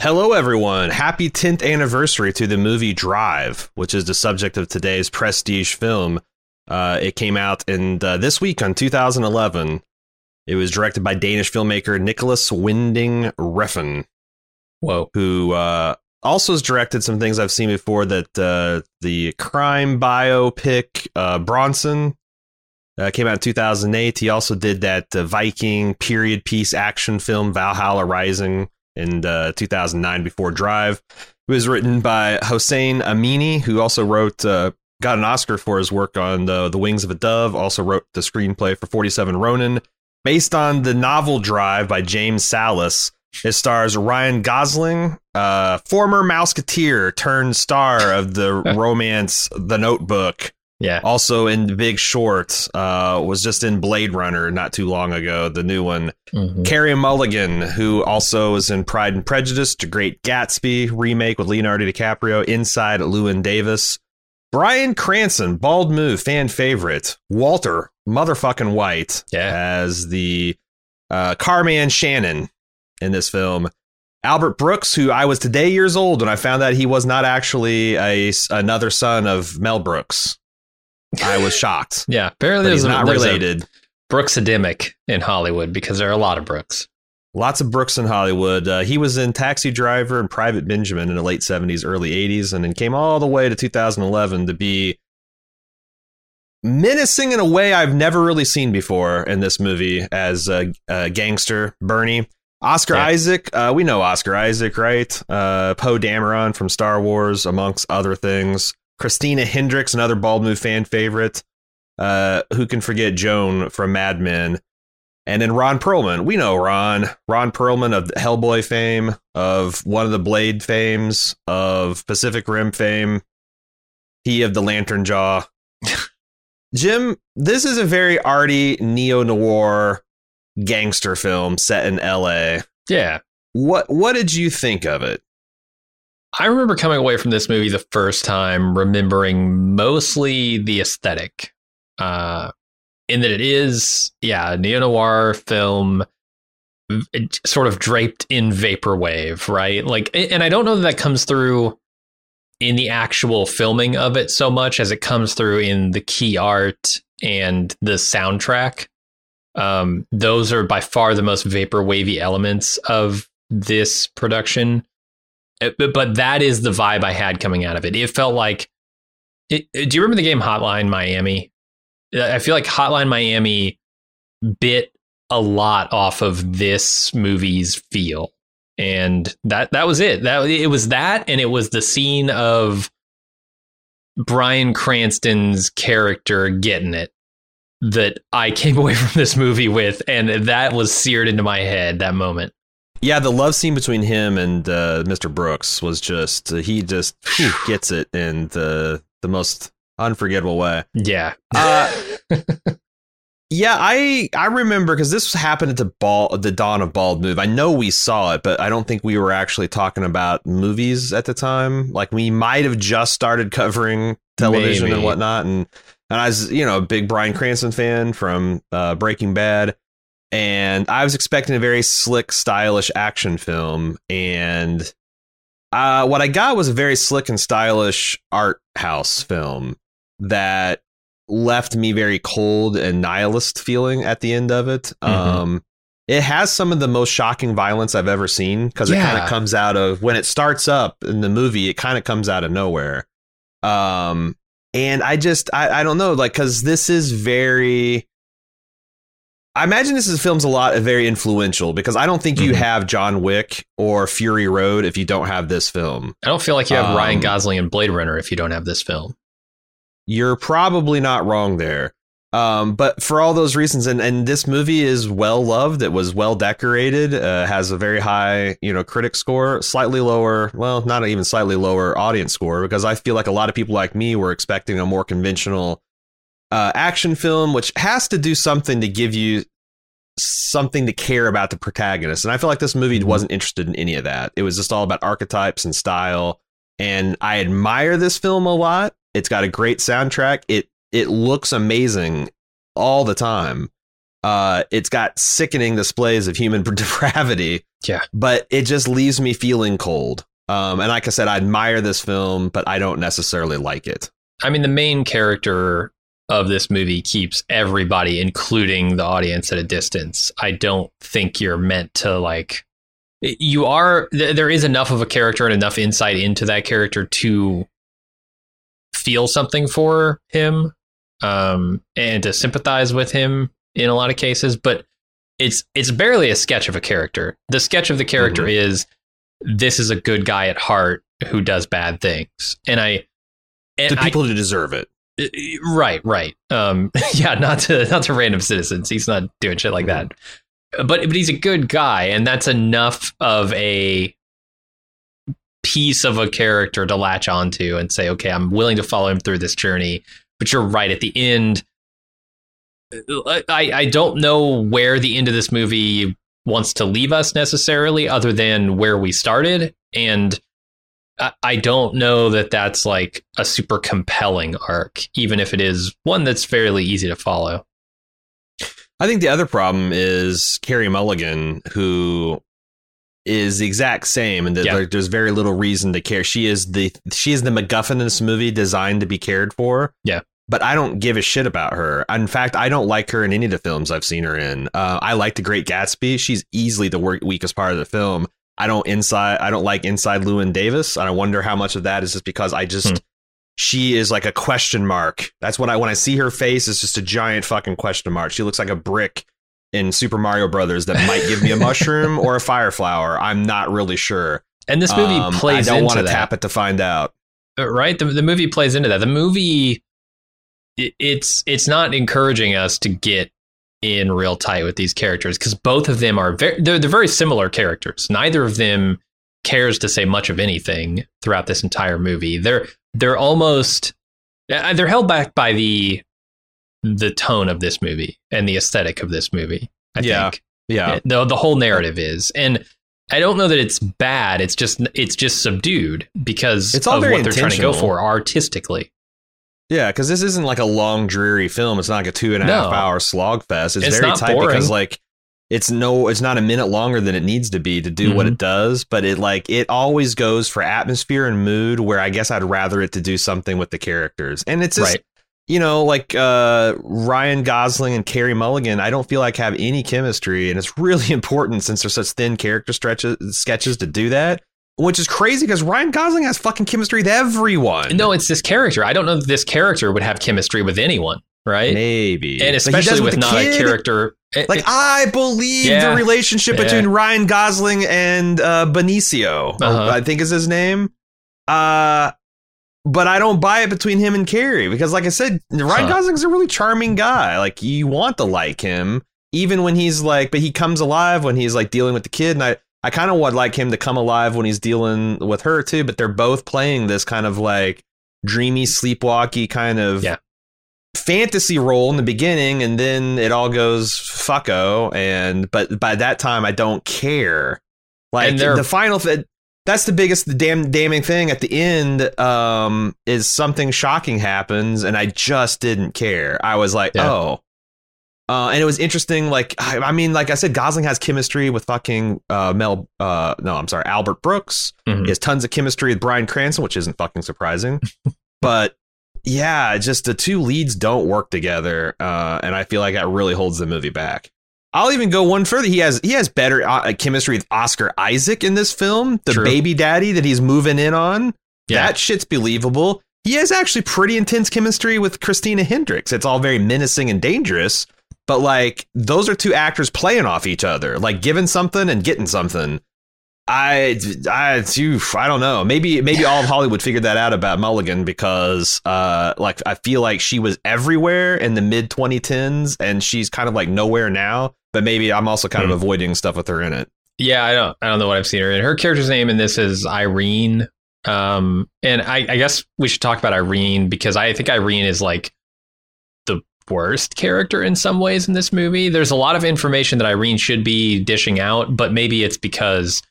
Hello, everyone. Happy 10th anniversary to the movie Drive, which is the subject of today's prestige film. Uh, it came out in uh, this week on 2011. It was directed by Danish filmmaker Nicolas Winding Refn, Whoa. who uh, also has directed some things I've seen before. That uh, the crime biopic uh, Bronson uh, came out in 2008. He also did that uh, Viking period piece action film Valhalla Rising in uh, 2009 before Drive. It was written by Hossein Amini, who also wrote, uh, got an Oscar for his work on the, the Wings of a Dove, also wrote the screenplay for 47 Ronin, based on the novel Drive by James Sallis. It stars Ryan Gosling, uh, former Mouseketeer turned star of the romance The Notebook. Yeah. Also in Big Short, uh, was just in Blade Runner not too long ago, the new one. Mhm. Carey Mulligan, who also is in Pride and Prejudice, The Great Gatsby remake with Leonardo DiCaprio, Inside Llewyn Davis. Bryan Cranston, bald move, fan favorite. Walter, motherfucking White, Yeah. as the uh, carman Shannon in this film. Albert Brooks, who I was today years old when I found out he was not actually a, another son of Mel Brooks. I was shocked. Yeah. Apparently he's a, not related. Brooks-edemic in Hollywood because there are a lot of Brooks. Lots of Brooks in Hollywood. Uh, he was in Taxi Driver and Private Benjamin in the late 70s, early 80s, and then came all the way to 2011 to be menacing in a way I've never really seen before in this movie as a, a gangster, Bernie. Oscar Yeah. Isaac, uh, we know Oscar Isaac, right? Uh, Poe Dameron from Star Wars, amongst other things. Christina Hendricks, another bald move fan favorite. Uh, who can forget Joan from Mad Men? And then Ron Perlman. We know Ron. Ron Perlman of Hellboy fame, of one of the Blade fames, of Pacific Rim fame. He of the Lantern Jaw. Jim, this is a very arty neo noir gangster film set in LA. Yeah. What what did you think of it? I remember coming away from this movie the first time remembering mostly the aesthetic. Uh, in that it is, yeah, neo noir film sort of draped in vaporwave, right? Like, and I don't know that that comes through in the actual filming of it so much as it comes through in the key art and the soundtrack. Um, those are by far the most vapor wavy elements of this production. Uh, But, but that is the vibe I had coming out of it. It felt like. It, do you remember the game Hotline Miami? Uh, I feel like Hotline Miami bit a lot off of this movie's feel, and that that was it. That it was that, and it was the scene of Bryan Cranston's character getting it that I came away from this movie with, and that was seared into my head that moment. Yeah, the love scene between him and uh, Mr. Brooks was just he just whew, gets it in the the most unforgettable way. Yeah. Uh, yeah, I I remember because this happened at the ball the dawn of Bald Move. I know we saw it, but I don't think we were actually talking about movies at the time. Like we might have just started covering television and whatnot, and and I was you know a big Bryan Cranston fan from uh, Breaking Bad, and I was expecting a very slick, stylish action film, and uh, what I got was a very slick and stylish art house film that left me very cold and nihilist feeling at the end of it. Mhm. Um, it has some of the most shocking violence I've ever seen because it kind of comes out of when it starts up in the movie. It kind of comes out of nowhere. Um, and I just I, I don't know like because this is very. I imagine this is film's a lot very influential because I don't think you Mhm. have John Wick or Fury Road if you don't have this film. I don't feel like you have Um, Ryan Gosling and Blade Runner if you don't have this film. you're probably not wrong there. Um, but for all those reasons, and, and this movie is well loved. It was well decorated. Uh, has a very high, you know, critic score. Slightly lower, well, not even slightly lower audience score because I feel like a lot of people like me were expecting a more conventional uh, action film, which has to do something to give you something to care about the protagonist. And I feel like this movie Mhm. wasn't interested in any of that. It was just all about archetypes and style. And I admire this film a lot. It's got a great soundtrack. It it looks amazing all the time. Uh, it's got sickening displays of human depravity. Yeah. But it just leaves me feeling cold. Um, and like I said, I admire this film, but I don't necessarily like it. I mean, the main character of this movie keeps everybody, including the audience, at a distance. I don't think you're meant to like. You are. There is enough of a character and enough insight into that character to feel something for him, um, and to sympathize with him in a lot of cases. But it's it's barely a sketch of a character. The sketch of the character mm-hmm. is this is a good guy at heart who does bad things, and I and the people I, who deserve it. Uh, right, right. Um, yeah, not to not to random citizens. He's not doing shit like that. But but he's a good guy, and that's enough of a piece of a character to latch onto and say, okay, I'm willing to follow him through this journey. But you're right. At the end, uh, I I don't know where the end of this movie wants to leave us necessarily, other than where we started, and I don't know that that's like a super compelling arc, even if it is one that's fairly easy to follow. I think the other problem is Carey Mulligan, who is the exact same, and yeah. there's very little reason to care. She is the she is the MacGuffin in this movie, designed to be cared for. Yeah, but I don't give a shit about her. In fact, I don't like her in any of the films I've seen her in. Uh, I like The Great Gatsby. She's easily the weakest part of the film. I don't inside I don't like inside Llewyn Davis. And I wonder how much of that is just because I just hmm. she is like a question mark. That's what I when I see her face, it's just a giant fucking question mark. She looks like a brick in Super Mario Brothers that might give me a mushroom or a fire flower. I'm not really sure. And this movie um, plays. I don't want to tap it to find out. Uh, right, the the movie plays into that. The movie, it, it's it's not encouraging us to get in real tight with these characters because both of them are very they're, they're very similar characters. Neither of them cares to say much of anything throughout this entire movie. They're they're almost uh, they're held back by the the tone of this movie and the aesthetic of this movie. I yeah. think. Yeah. The the whole narrative is. And I don't know that it's bad. It's just it's just subdued because it's all of what they're trying to go for artistically. Yeah, because this isn't like a long, dreary film. It's not like a two and a no. half hour slog fest. It's, it's very tight boring. because like it's no, it's not a minute longer than it needs to be to do mm-hmm. what it does. But it like it always goes for atmosphere and mood. Where I guess I'd rather it to do something with the characters. And it's just, right. you know, like uh, Ryan Gosling and Carey Mulligan. I don't feel like have any chemistry, and it's really important since there's such thin character stretches sketches to do that which is crazy because Ryan Gosling has fucking chemistry with everyone. No, it's this character. I don't know that this character would have chemistry with anyone, right? Maybe, and especially with, with not kid. a character. Like I believe yeah, the relationship yeah. between Ryan Gosling and uh, Benicio, uh-huh. I think is his name. Uh, but I don't buy it between him and Carey because, like I said, Ryan huh. Gosling's a really charming guy. Like you want to like him, even when he's like, but he comes alive when he's like dealing with the kid, and I. I kind of would like him to come alive when he's dealing with her too, but they're both playing this kind of like dreamy, sleepwalky kind of yeah. fantasy role in the beginning, and then it all goes fucko. And but by that time, I don't care. Like the final, that's the biggest, the damn damning thing at the end. Um, is something shocking happens, and I just didn't care. I was like, yeah. oh, uh, and it was interesting. Like, I, mean, like I said, Gosling has chemistry with fucking uh, Mel. Uh, no, I'm sorry, Albert Brooks. Mm-hmm. He has tons of chemistry with Bryan Cranston, which isn't fucking surprising. but yeah, just the two leads don't work together, uh, and I feel like that really holds the movie back. I'll even go one further. He has he has better uh, chemistry with Oscar Isaac in this film, the True. baby daddy that he's moving in on. Yeah. That shit's believable. He has actually pretty intense chemistry with Christina Hendricks. It's all very menacing and dangerous but like those are two actors playing off each other, like giving something and getting something. I, I, I don't know. Maybe, maybe all of Hollywood figured that out about Mulligan because, uh, like I feel like she was everywhere in the mid 2010s, and she's kind of like nowhere now. But maybe I'm also kind hmm. of avoiding stuff with her in it. Yeah, I don't, I don't know what I've seen her in. Her character's name in this is Irene. Um, and I, I guess we should talk about Irene because I think Irene is like worst character in some ways in this movie. There's a lot of information that Irene should be dishing out, but maybe it's because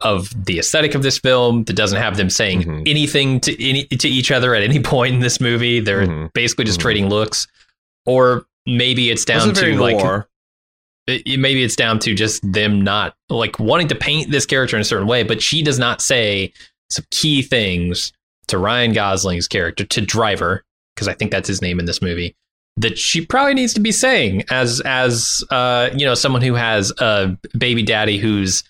of the aesthetic of this film that doesn't have them saying mm-hmm. anything to any to each other at any point in this movie. They're mm-hmm. basically just mm-hmm. trading looks, or maybe it's down to like noir. it- it- maybe it's down to just them not like wanting to paint this character in a certain way, but she does not say some key things to Ryan Gosling's character to Driver because I think that's his name in this movie that she probably needs to be saying as as uh you know someone who has a baby daddy who's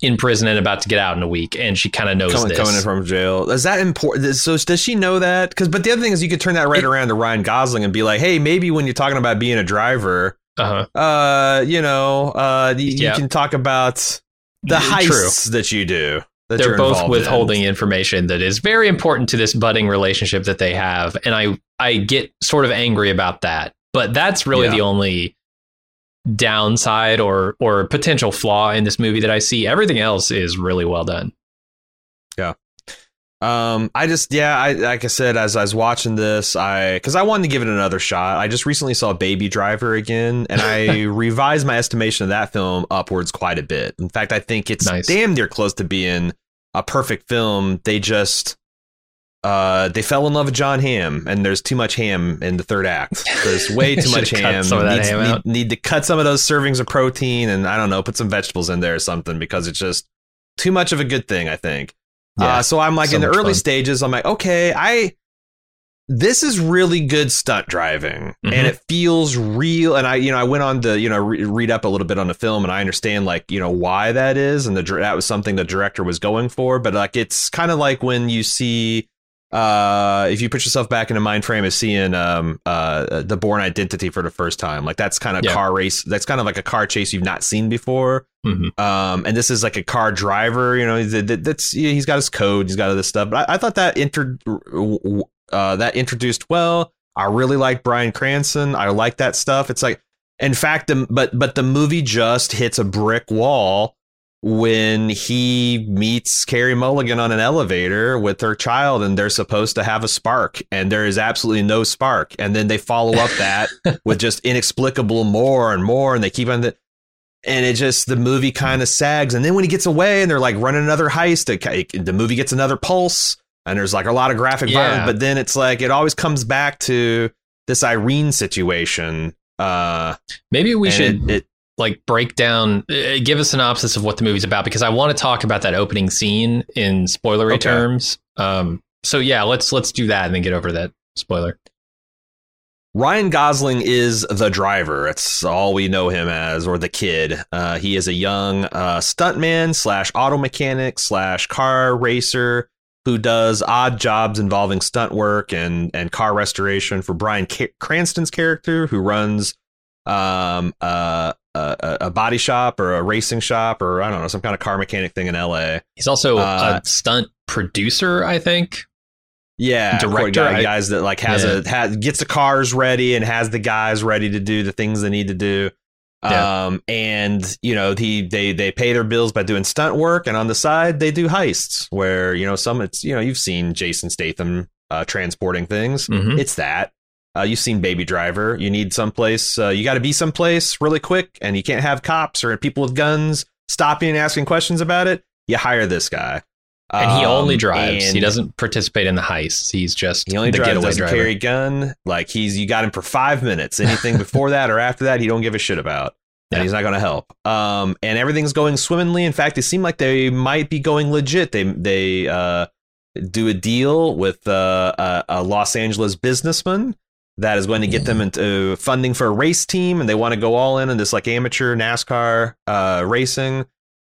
in prison and about to get out in a week and she kind of knows coming, this. coming in from jail. Is that important? So does she know that? Because but the other thing is you could turn that right It- around to Ryan Gosling and be like, hey, maybe when you're talking about being a driver, uh-huh. uh, you know, uh, you, you can talk about the True. heists that you do. They're both withholding in. information that is very important to this budding relationship that they have and i i get sort of angry about that but that's really Yeah. the only downside or or potential flaw in this movie that i see everything else is really well done Um, I just yeah, I like I said as I was watching this, I because I wanted to give it another shot. I just recently saw Baby Driver again, and I revised my estimation of that film upwards quite a bit. In fact, I think it's Nice. damn near close to being a perfect film. They just uh they fell in love with Jon Hamm, and there's too much ham in the third act. There's way too much ham. some of that Needs- ham need, need to cut some of those servings of protein, and I don't know, put some vegetables in there or something because it's just too much of a good thing. I think. Yeah, Uh, so I'm like so in the early fun. stages, I'm like, okay, I this is really good stunt driving Mhm. and it feels real and i you know i went on to you know re- read up a little bit on the film and i understand like you know why that is and the that was something the director was going for but like it's kind of like when you see uh if you put yourself back in a mind frame of seeing um uh the bourne identity for the first time like that's kind of Yeah. car race that's kind of like a car chase you've not seen before Mhm. um, and this is like a car driver, you know, that- that- that's he's got his code, he's got all this stuff. But I, I thought that inter, uh, that introduced well. I really like Bryan Cranston. I like that stuff. It's like, in fact, the, but but the movie just hits a brick wall when he meets Carey Mulligan on an elevator with her child, and they're supposed to have a spark, and there is absolutely no spark. And then they follow up that with just inexplicable more and more, and they keep on the and it just the movie kind of sags and then when he gets away and they're like running another heist it, the movie gets another pulse and there's like a lot of graphic Yeah. violence but then it's like it always comes back to this irene situation uh maybe we should it, it like break down uh, give a synopsis of what the movie's about because i want to talk about that opening scene in spoilery Okay. terms um so yeah let's let's do that and then get over that spoiler Ryan Gosling is the driver. That's all we know him as, or the kid. Uh, he is a young uh, stuntman slash auto mechanic slash car racer who does odd jobs involving stunt work and and car restoration for Bryan Ca- Cranston's character, who runs um, uh, a, a body shop or a racing shop or I don't know some kind of car mechanic thing in L.A. he's also Uh, a stunt producer i think Yeah, Director, guy- guys that like has Yeah. a has, gets the cars ready and has the guys ready to do the things they need to do. Yeah. Um, and you know he they they pay their bills by doing stunt work, and on the side they do heists where you know some it's you know you've seen Jason Statham uh, transporting things. Mhm. It's that. Uh, you've seen Baby Driver. You need someplace. Uh, you got to be someplace really quick, and you can't have cops or people with guns stopping and asking questions about it. You hire this guy. and he only Um, drives he doesn't participate in the heists he's just he only the drives, doesn't driver carry a gun. Like he's you got him for five minutes. Anything before that or after that, he don't give a shit about. And Yeah. he's not going to help. Um, and everything's going swimmingly. In fact, it seemed like they might be going legit. They they uh, do a deal with uh, a, a Los Angeles businessman that is going to get them into funding for a race team, and they want to go all in on this like amateur NASCAR uh, racing.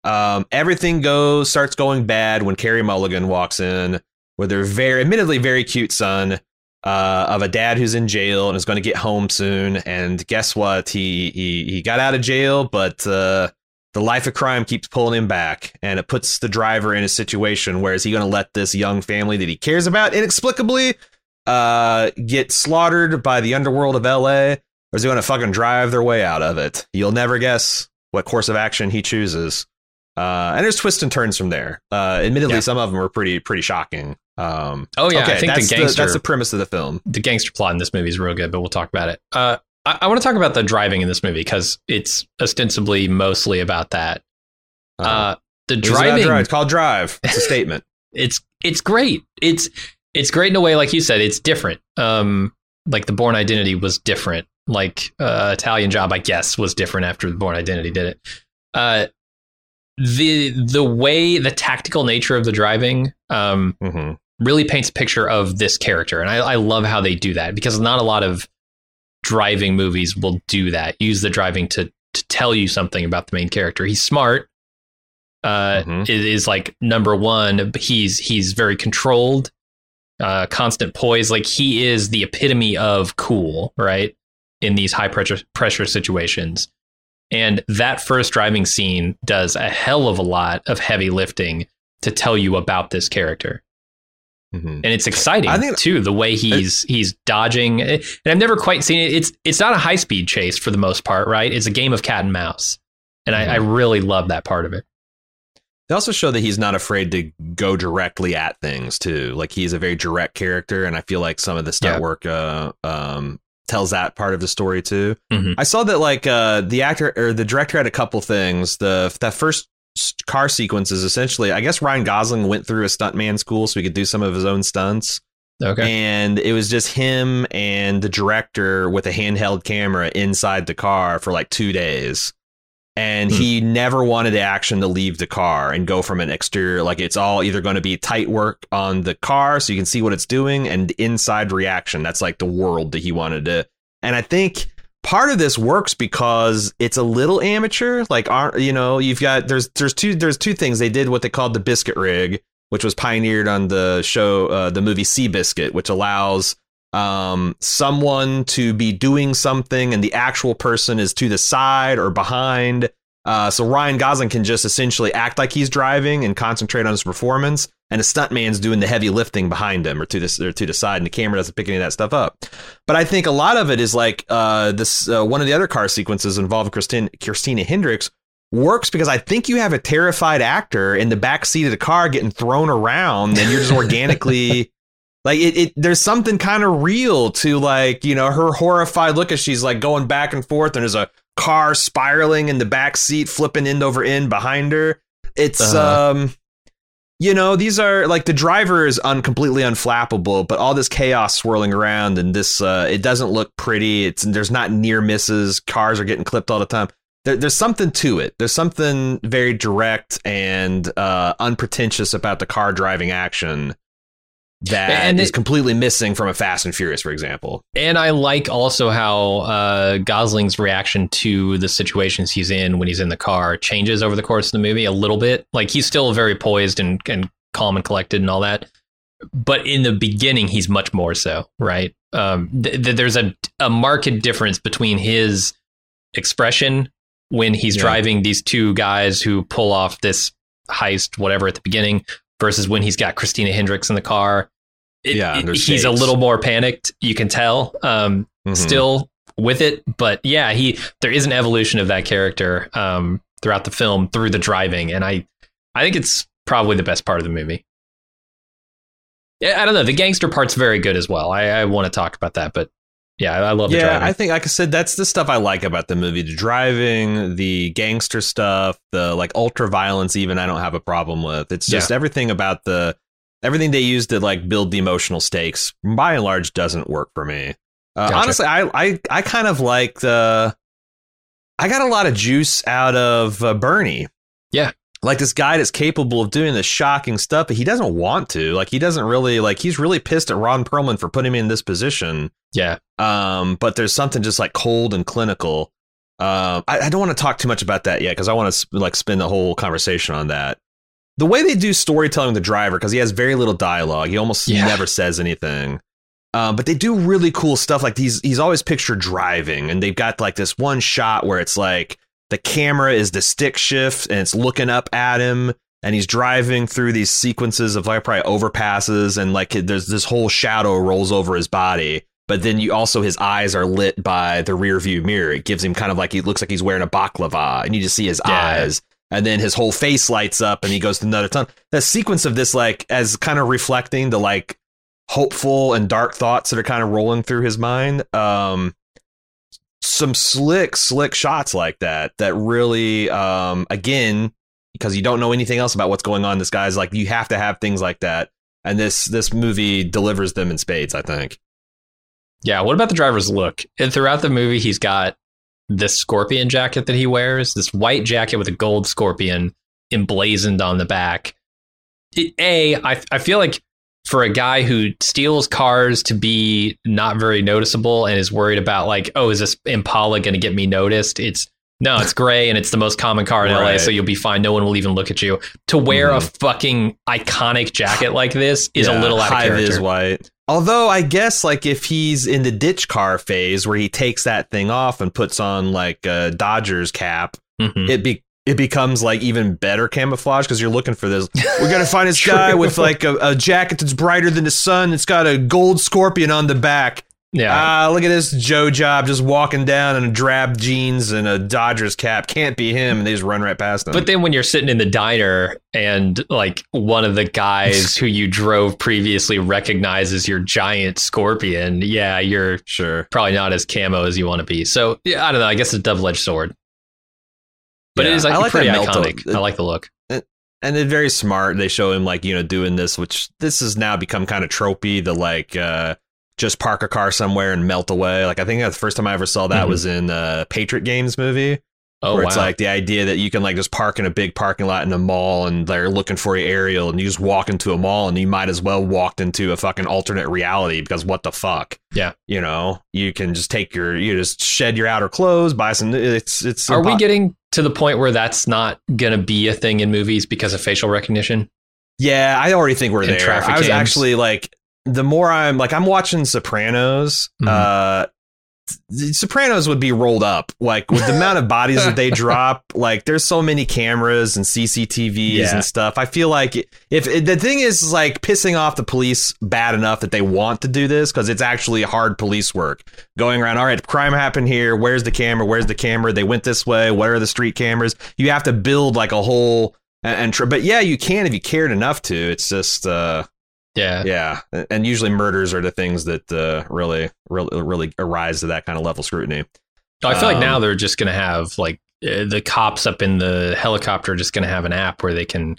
Um, everything goes starts going bad when Carey Mulligan walks in with her very, admittedly, very cute son uh, of a dad who's in jail and is going to get home soon. And guess what? He he he got out of jail, but uh, the life of crime keeps pulling him back, and it puts the driver in a situation where is he going to let this young family that he cares about inexplicably uh, get slaughtered by the underworld of L.A. Or is he going to fucking drive their way out of it? You'll never guess what course of action he chooses. Uh, and there's twists and turns from there. Uh, admittedly, Yeah. some of them are pretty pretty shocking. Um, oh yeah i think that's the gangster that's the premise of the film. the gangster plot in this movie is real good, but we'll talk about it. Uh, I, I want to talk about the driving in this movie because it's ostensibly mostly about that. Uh, the driving, drive. It's called Drive. It's a statement. it's it's great. It's it's great in a way, like you said, it's different. Um, like the Bourne Identity was different. like uh, Italian Job, I guess, was different after the Bourne Identity did it. Uh, the the way the tactical nature of the driving um, Mm-hmm. really paints a picture of this character, and I, I love how they do that because not a lot of driving movies will do that. Use the driving to to tell you something about the main character. He's smart. Uh, Mhm. is, is like number one. But he's he's very controlled, uh, constant poise. Like he is the epitome of cool, right? In these high pressure pressure situations, and that first driving scene does a hell of a lot of heavy lifting to tell you about this character. Mm-hmm. and it's exciting I think- too the way he's he's dodging. And i've never quite seen it. It's it's not a high speed chase for the most part right? It's a game of cat and mouse. And I, I really love that part of it They also show that he's not afraid to go directly at things too. Like he's a very direct character, and I feel like some of the stunt Yeah. work uh, um, tells that part of the story too. Mhm. I saw that like uh, the actor or the director had a couple things. The that first car sequence is essentially, I guess Ryan Gosling went through a stuntman school so he could do some of his own stunts, okay and it was just him and the director with a handheld camera inside the car for like two days. And Hmm. he never wanted the action to leave the car and go from an exterior. Like it's all either going to be tight work on the car so you can see what it's doing and inside reaction. That's like the world that he wanted to. And I think part of this works because it's a little amateur. Like, aren't you know, you've got there's there's two there's two things they did what they called the biscuit rig, which was pioneered on the show uh, the movie Seabiscuit, which allows um someone to be doing something and the actual person is to the side or behind. Uh so Ryan Gosling can just essentially act like he's driving and concentrate on his performance and a stuntman's doing the heavy lifting behind him or to this or to the side and the camera doesn't pick any of that stuff up. But I think a lot of it is like uh this uh, one of the other car sequences involving Christine Christina Hendricks works because I think you have a terrified actor in the back seat of the car getting thrown around and you're just organically like it, it there's something kind of real to like you know her horrified look as she's like going back and forth and there's a car spiraling in the back seat flipping end over end behind her. It's Uh-huh. um you know these are like the driver is un completely unflappable but all this chaos swirling around and this uh it doesn't look pretty. It's there's not near misses. Cars are getting clipped all the time. There, there's something to it. There's something very direct and uh unpretentious about the car driving action that And is it- completely missing from a Fast and Furious, for example. and i like also how uh gosling's reaction to the situations he's in when he's in the car changes over the course of the movie a little bit like he's still very poised and, and calm and collected and all that but in the beginning he's much more so right um th- th- there's a a marked difference between his expression when he's Yeah. driving these two guys who pull off this heist whatever at the beginning versus when he's got Christina Hendricks in the car It- Yeah, it- he's a little more panicked you can tell um Mhm. still with it but yeah he there is an evolution of that character um throughout the film through the driving and i i think it's probably the best part of the movie yeah i don't know the gangster part's very good as well i, I want to talk about that but yeah i, love the yeah, driving I think, like I said, that's the stuff I like about the movie: the driving, the gangster stuff, the like ultra violence. Even I don't have a problem with. It's just everything about the everything they use to like build the emotional stakes. By and large, doesn't work for me. Uh, Gotcha. Honestly, I, I I kind of like the. I got a lot of juice out of uh, Bernie. Yeah. Like this guy that's capable of doing this shocking stuff, but he doesn't want to. Like he doesn't really like. He's really pissed at Ron Perlman for putting him in this position yeah um, but there's something just like cold and clinical. Um, I, I don't want to talk too much about that yet because I want to like spend the whole conversation on that. The way they do storytelling with the driver because he has very little dialogue, he almost Yeah. never says anything. Um, but they do really cool stuff. Like he's he's always pictured driving, and they've got like this one shot where it's like the camera is the stick shift and it's looking up at him, and he's driving through these sequences of like probably overpasses, and like there's this whole shadow rolls over his body but then you also his eyes are lit by the rear view mirror. It gives him kind of like he looks like he's wearing a baklava, and you just see his Yeah. eyes, and then his whole face lights up, and he goes to another tunnel. The sequence of this, like, as kind of reflecting the like hopeful and dark thoughts that are kind of rolling through his mind. Um, some slick, slick shots like that that really, um, again, because you don't know anything else about what's going on. This guy's like, you have to have things like that, and this this movie delivers them in spades. I think. Yeah. What about the driver's look? And throughout the movie, he's got this scorpion jacket that he wears, this white jacket with a gold scorpion emblazoned on the back. It, a, I, I feel like for a guy who steals cars to be not very noticeable and is worried about like, oh, is this Impala going to get me noticed? It's no, it's gray and it's the most common car in right. LA, so you'll be fine. No one will even look at you. To wear mm-hmm. a fucking iconic jacket like this is yeah, a little out of character. is white. Although I guess like if he's in the ditch car phase where he takes that thing off and puts on like a Dodgers cap, mm-hmm. it be it becomes like even better camouflage because you're looking for this. We're gonna find this guy with like a, a, jacket that's brighter than the sun. It's got a gold scorpion on the back. Yeah. Ah, look at this Joe Job just walking down in a drab jeans and a Dodgers cap. Can't be him. And they just run right past him. But then when you're sitting in the diner and like one of the guys who you drove previously recognizes your giant scorpion, yeah, you're sure probably not as camo as you want to be. So yeah, I don't know. I guess it's a double edged sword. But yeah, it is like, I like pretty iconic. It, I like the look. It, and it's very smart. They show him like, you know, doing this, which this has now become kind of tropey, the like uh just park a car somewhere and melt away. Like I think the first time I ever saw that mm-hmm. was in uh Patriot Games movie. Oh, where it's like the idea that you can like just park in a big parking lot in a mall and they're looking for you aerial and you just walk into a mall and you might as well walked into a fucking alternate reality because what the fuck? Yeah. You know, you can just take your you just shed your outer clothes, buy some it's it's Are we getting to the point where that's not going to be a thing in movies because of facial recognition? Yeah, I already think we're there. I was actually like the more I'm like I'm watching Sopranos, mm-hmm. uh Sopranos would be rolled up like with the amount of bodies that they drop. Like, there's so many cameras and CCTVs yeah. and stuff. I feel like if, if the thing is like pissing off the police bad enough that they want to do this because it's actually hard police work going around. All right, crime happened here. Where's the camera? Where's the camera? They went this way. Where are the street cameras? You have to build like a whole and, and but yeah, you can if you cared enough to. It's just uh yeah. Yeah. And usually murders are the things that uh, really, really, really arise to that kind of level scrutiny. I feel um, like now um, they're just going to have like uh, the cops up in the helicopter just going to have an app where they can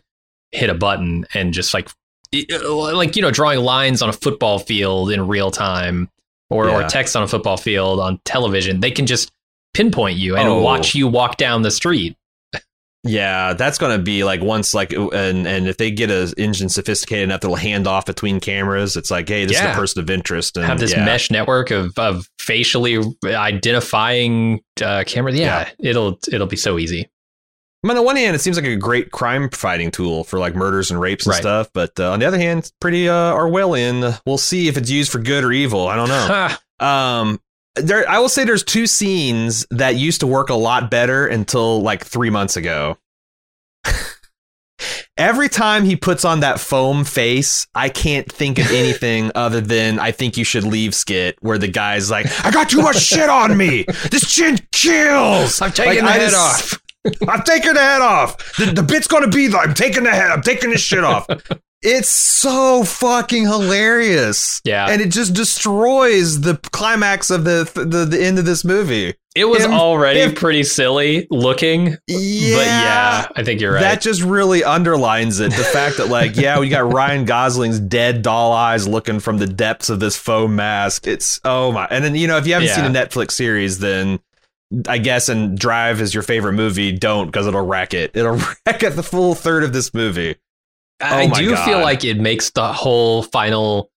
hit a button and just like, uh, like, you know, drawing lines on a football field in real time or, yeah. or text on a football field on television. They can just pinpoint you and oh. watch you walk down the street. Yeah, that's going to be like once like and and if they get a engine sophisticated enough, they'll hand off between cameras. It's like, hey, this yeah. is a person of interest. And, Have this yeah. mesh network of of facially identifying uh, cameras. Yeah, yeah, it'll it'll be so easy. I mean, on the one hand, it seems like a great crime fighting tool for like murders and rapes and right. stuff, but uh, on the other hand, it's pretty uh, Orwellian. We'll see if it's used for good or evil. I don't know. um, there I will say there's two scenes that used to work a lot better until like three months ago. Every time he puts on that foam face, I can't think of anything other than I think you should leave skit where the guy's like, I got too much shit on me. This chin kills. I'm taking like, the I head just, off. I'm taking the head off. The, the bit's gonna be like, I'm taking the head. I'm taking this shit off. It's so fucking hilarious. Yeah. And it just destroys the climax of the the, the end of this movie. It was already pretty silly looking. Yeah. But yeah, I think you're right. That just really underlines it. The fact that like, yeah, we got Ryan Gosling's dead doll eyes looking from the depths of this foam mask. It's oh my and then you know, if you haven't yeah. seen a Netflix series, then I guess and Drive is your favorite movie, don't because it'll wreck it. It'll wreck at the full third of this movie. I oh do God. feel like it makes the whole final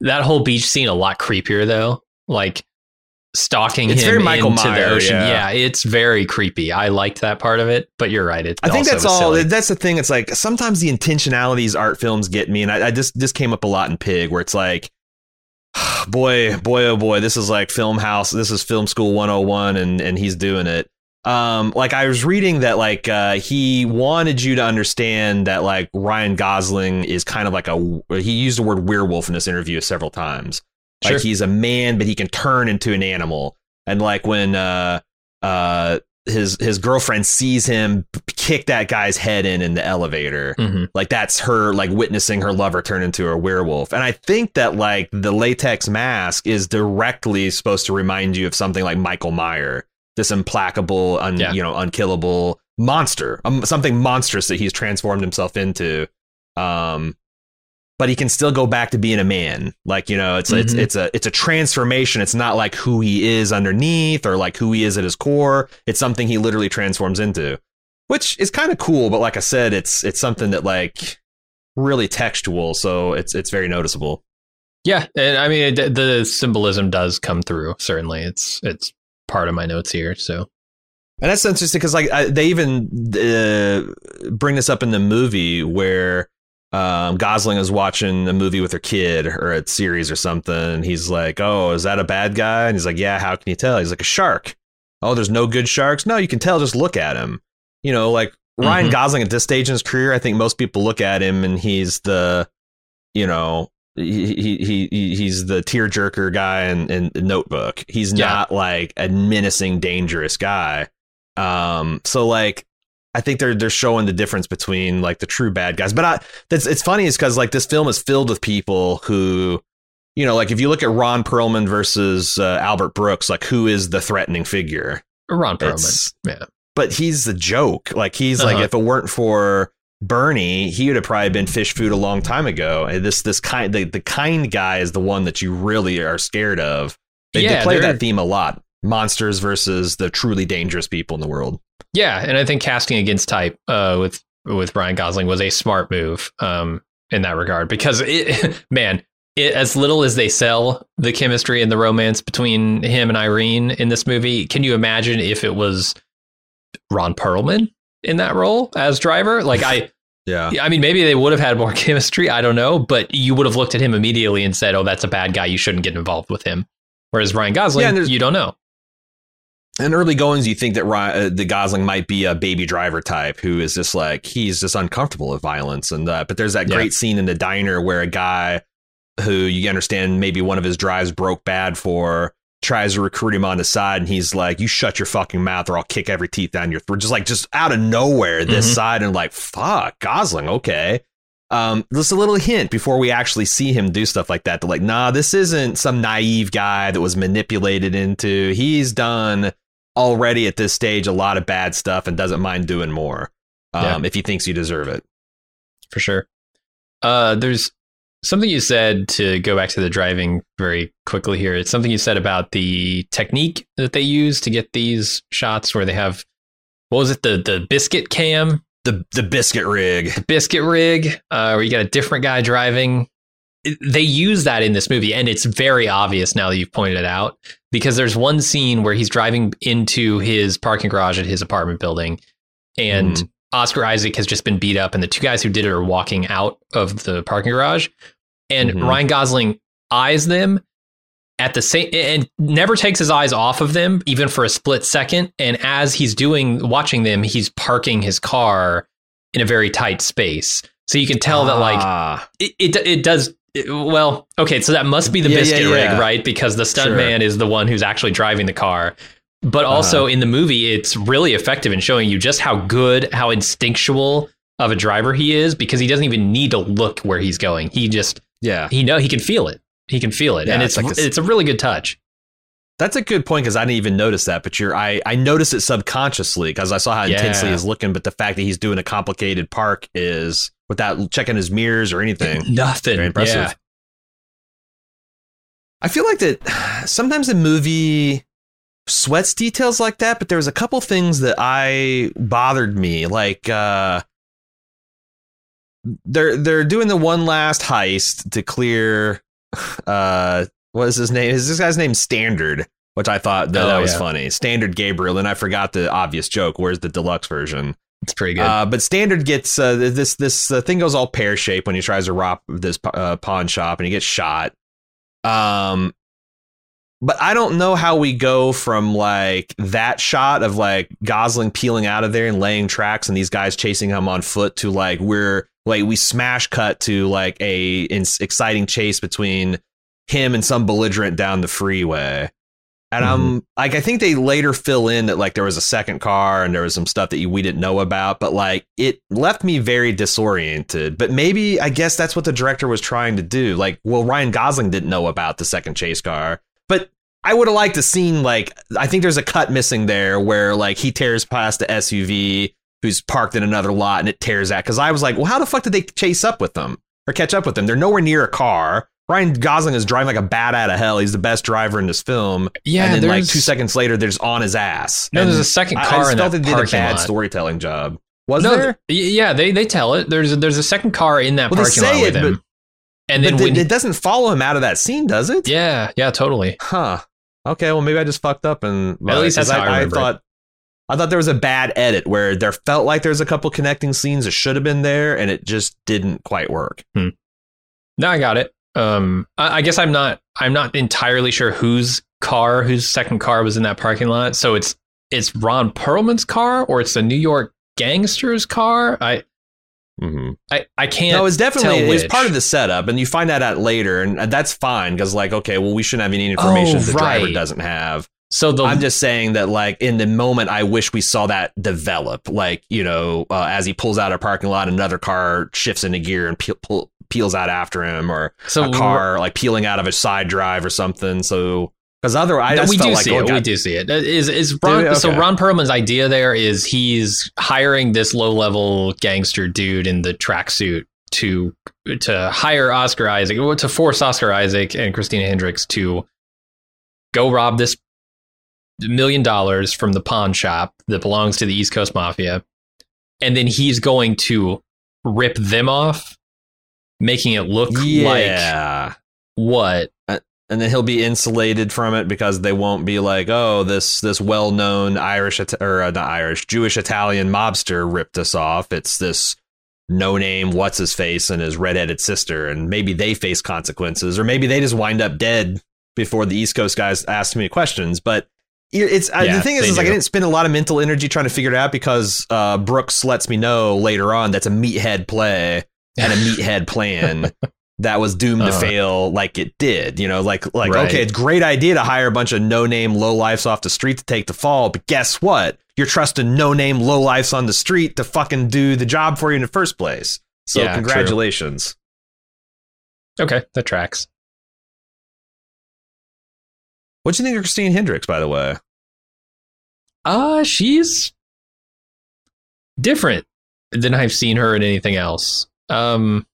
that whole beach scene a lot creepier though. Like stalking it's him into Meyer, the ocean. Yeah. yeah. it's very creepy. I liked that part of it, but you're right. It I think that's all. Silly. That's the thing. It's like sometimes the intentionalities art films get me, and I, I just this came up a lot in Pig, where it's like, boy, boy, oh boy, this is like film house. This is film school 101, and and he's doing it um like i was reading that like uh he wanted you to understand that like ryan gosling is kind of like a he used the word werewolf in this interview several times sure. like he's a man but he can turn into an animal and like when uh uh his his girlfriend sees him kick that guy's head in in the elevator mm-hmm. like that's her like witnessing her lover turn into a werewolf and i think that like the latex mask is directly supposed to remind you of something like michael meyer this implacable, un, yeah. you know, unkillable monster, um, something monstrous that he's transformed himself into. Um, but he can still go back to being a man. Like you know, it's it's Mhm. it's a it's a transformation. It's not like who he is underneath or like who he is at his core. It's something he literally transforms into, which is kind of cool. But like I said, it's it's something that like really textual, so it's it's very noticeable. Yeah, and I mean it, the symbolism does come through. Certainly, it's it's part of my notes here. So And that's interesting because like I, they even uh, bring this up in the movie where um, Gosling is watching a movie with her kid or a series or something. And he's like, "Oh, is that a bad guy?" And he's like, "Yeah." How can you tell? He's like, "A shark." Oh, there's no good sharks. No, you can tell. Just look at him. You know, like Ryan Mhm. Gosling at this stage in his career, I think most people look at him and he's the, you know. He, he he he's the tearjerker guy in, in Notebook. He's Yeah. not like a menacing, dangerous guy. Um, so like, I think they're they're showing the difference between like the true bad guys. But I, that's it's funny is because like this film is filled with people who, you know, like if you look at Ron Perlman versus uh, Albert Brooks, like who is the threatening figure? Ron Perlman, It's- yeah, But he's the joke. Like he's like Uh-huh. if it weren't for Bernie, he would have probably been fish food a long time ago. And this this kind the, the kind guy is the one that you really are scared of. They, they Yeah, they're- that theme a lot. Monsters versus the truly dangerous people in the world. yeah, and I think casting against type uh, with with Brian Gosling was a smart move um, in that regard because it, man, it, as little as they sell the chemistry and the romance between him and Irene in this movie, can you imagine if it was Ron Perlman in that role as driver? Like I. Yeah. I mean, maybe they would have had more chemistry. I don't know, but you would have looked at him immediately and said, "Oh, that's a bad guy. You shouldn't get involved with him." Whereas Ryan Gosling, Yeah, you don't know. in early goings, you think that Ryan, uh, the Gosling might be a baby driver type who is just like he's just uncomfortable with violence, and uh, but there's that Yeah. great scene in the diner where a guy who you understand maybe one of his drives broke bad for tries to recruit him on the side, and he's like, "You shut your fucking mouth, or I'll kick every teeth down your throat." Just like just out of nowhere, this Mhm. side, and like fuck Gosling, okay. Um, just a little hint before we actually see him do stuff like that. To like, nah, this isn't some naive guy that was manipulated into. He's done already at this stage a lot of bad stuff and doesn't mind doing more um, if he thinks you deserve it. for sure. Uh, there's something you said to go back to the driving very quickly here. It's something you said about the technique that they use to get these shots where they have what was it the the biscuit cam, The the biscuit rig. the biscuit rig, uh, where you got a different guy driving. It- They use that in this movie, and it's very obvious now that you've pointed it out because there's one scene where he's driving into his parking garage at his apartment building, and Mhm. Oscar Isaac has just been beat up, and the two guys who did it are walking out of the parking garage, and Mhm. Ryan Gosling eyes them at the same and never takes his eyes off of them even for a split second. And as he's doing watching them, he's parking his car in a very tight space, so you can tell that like Ah, it it, it does. it- well, okay, so that must be the Yeah, yeah, biscuit yeah. rig, right? Because the Sure. stuntman is the one who's actually driving the car. But Uh-huh. also in the movie, it's really effective in showing you just how good, how instinctual of a driver he is, because he doesn't even need to look where he's going. He just yeah. he know he can feel it. He can feel it, Yeah, and it's it's like a- it's a really good touch. That's a good point because I didn't even notice that, but you're I I noticed it subconsciously because I saw how intensely he's looking, but the fact that he's doing a complicated park is without checking his mirrors or anything. Nothing. Very impressive. Yeah. I feel like that sometimes a movie sweats details like that, but there was a couple things that I bothered me. Like uh they're they're doing the one last heist to clear uh what is his name? Is this guy's name Standard? Which I thought that, Oh, that was yeah. funny. Standard Gabriel, and I forgot the obvious joke. Where's the deluxe version? It's pretty good. Uh, but Standard gets uh, this this uh, thing goes all pear shaped when he tries to rob this uh, pawn shop and he gets shot. Um, but I don't know how we go from like that shot of like Gosling peeling out of there and laying tracks and these guys chasing him on foot to like we're like we smash cut to like a in- exciting chase between him and some belligerent down the freeway. And I'm mm-hmm. like, I think they later fill in that like there was a second car and there was some stuff that you, we didn't know about, but like it left me very disoriented. But maybe I guess that's what the director was trying to do. Like, well, Ryan Gosling didn't know about the second chase car, but I would have liked to seen like I think there's a cut missing there where like he tears past the SUV who's parked in another lot and it tears out because I was like, well, how the fuck did they chase up with them? or catch up with them. They're nowhere near a car. Ryan Gosling is driving like a bat out of hell. He's the best driver in this film. Yeah, and then like two seconds later, they're just on his ass. No, And there's a second car. I- I just in felt that they did a bad lot. storytelling job. Was no, there? th- yeah, they they tell it. There's a, there's a second car in that Well, parking lot with it, him, and then it, it doesn't follow him out of that scene, does it? yeah, yeah, totally. Huh. Okay. Well, maybe I just fucked up and At least that's 'cause how I it. thought. I thought there was a bad edit where there felt like there's a couple connecting scenes that should have been there, and it just didn't quite work. No, I got it. Um, I, I guess I'm not I'm not entirely sure whose car, whose second car was in that parking lot. So it's it's Ron Perlman's car or it's the New York gangster's car. I Mm-hmm. I, I can't. No, it's definitely it's part of the setup, and you find that out later, and that's fine because, like, okay, well, we shouldn't have any information Oh, the driver doesn't have. so the I'm just saying that, like, in the moment, I wish we saw that develop. Like, you know, uh, as he pulls out a parking lot, another car shifts into gear and peel, pull, peels out after him, or so a car like peeling out of a side drive or something. So, because otherwise, No, we do like, see oh, it. We do see it. Is is Ron? we? So Ron Perlman's idea there is he's hiring this low level gangster dude in the tracksuit to to hire Oscar Isaac, to force Oscar Isaac and Christina Hendricks to go rob this million dollars from the pawn shop that belongs to the East Coast Mafia, and then he's going to rip them off, making it look like what and then he'll be insulated from it because they won't be like, oh, this this well known Irish or uh, not Irish Jewish Italian mobster ripped us off. It's this no name what's his face and his redheaded sister, and maybe they face consequences, or maybe they just wind up dead before the East Coast guys ask me questions. But it's uh, Yeah, the thing is, is like I didn't spend a lot of mental energy trying to figure it out because uh, Brooks lets me know later on that's a meathead play and a meathead plan that was doomed to Uh-huh. fail like it did. You know, like like Right. okay, it's a great idea to hire a bunch of no name low lifes off the street to take the fall, but guess what? You're trusting no name low lifes on the street to fucking do the job for you in the first place. So Yeah, true. congratulations. okay that tracks. What do you think of Christine Hendricks, by the way? Uh, she's different than I've seen her in anything else. Um,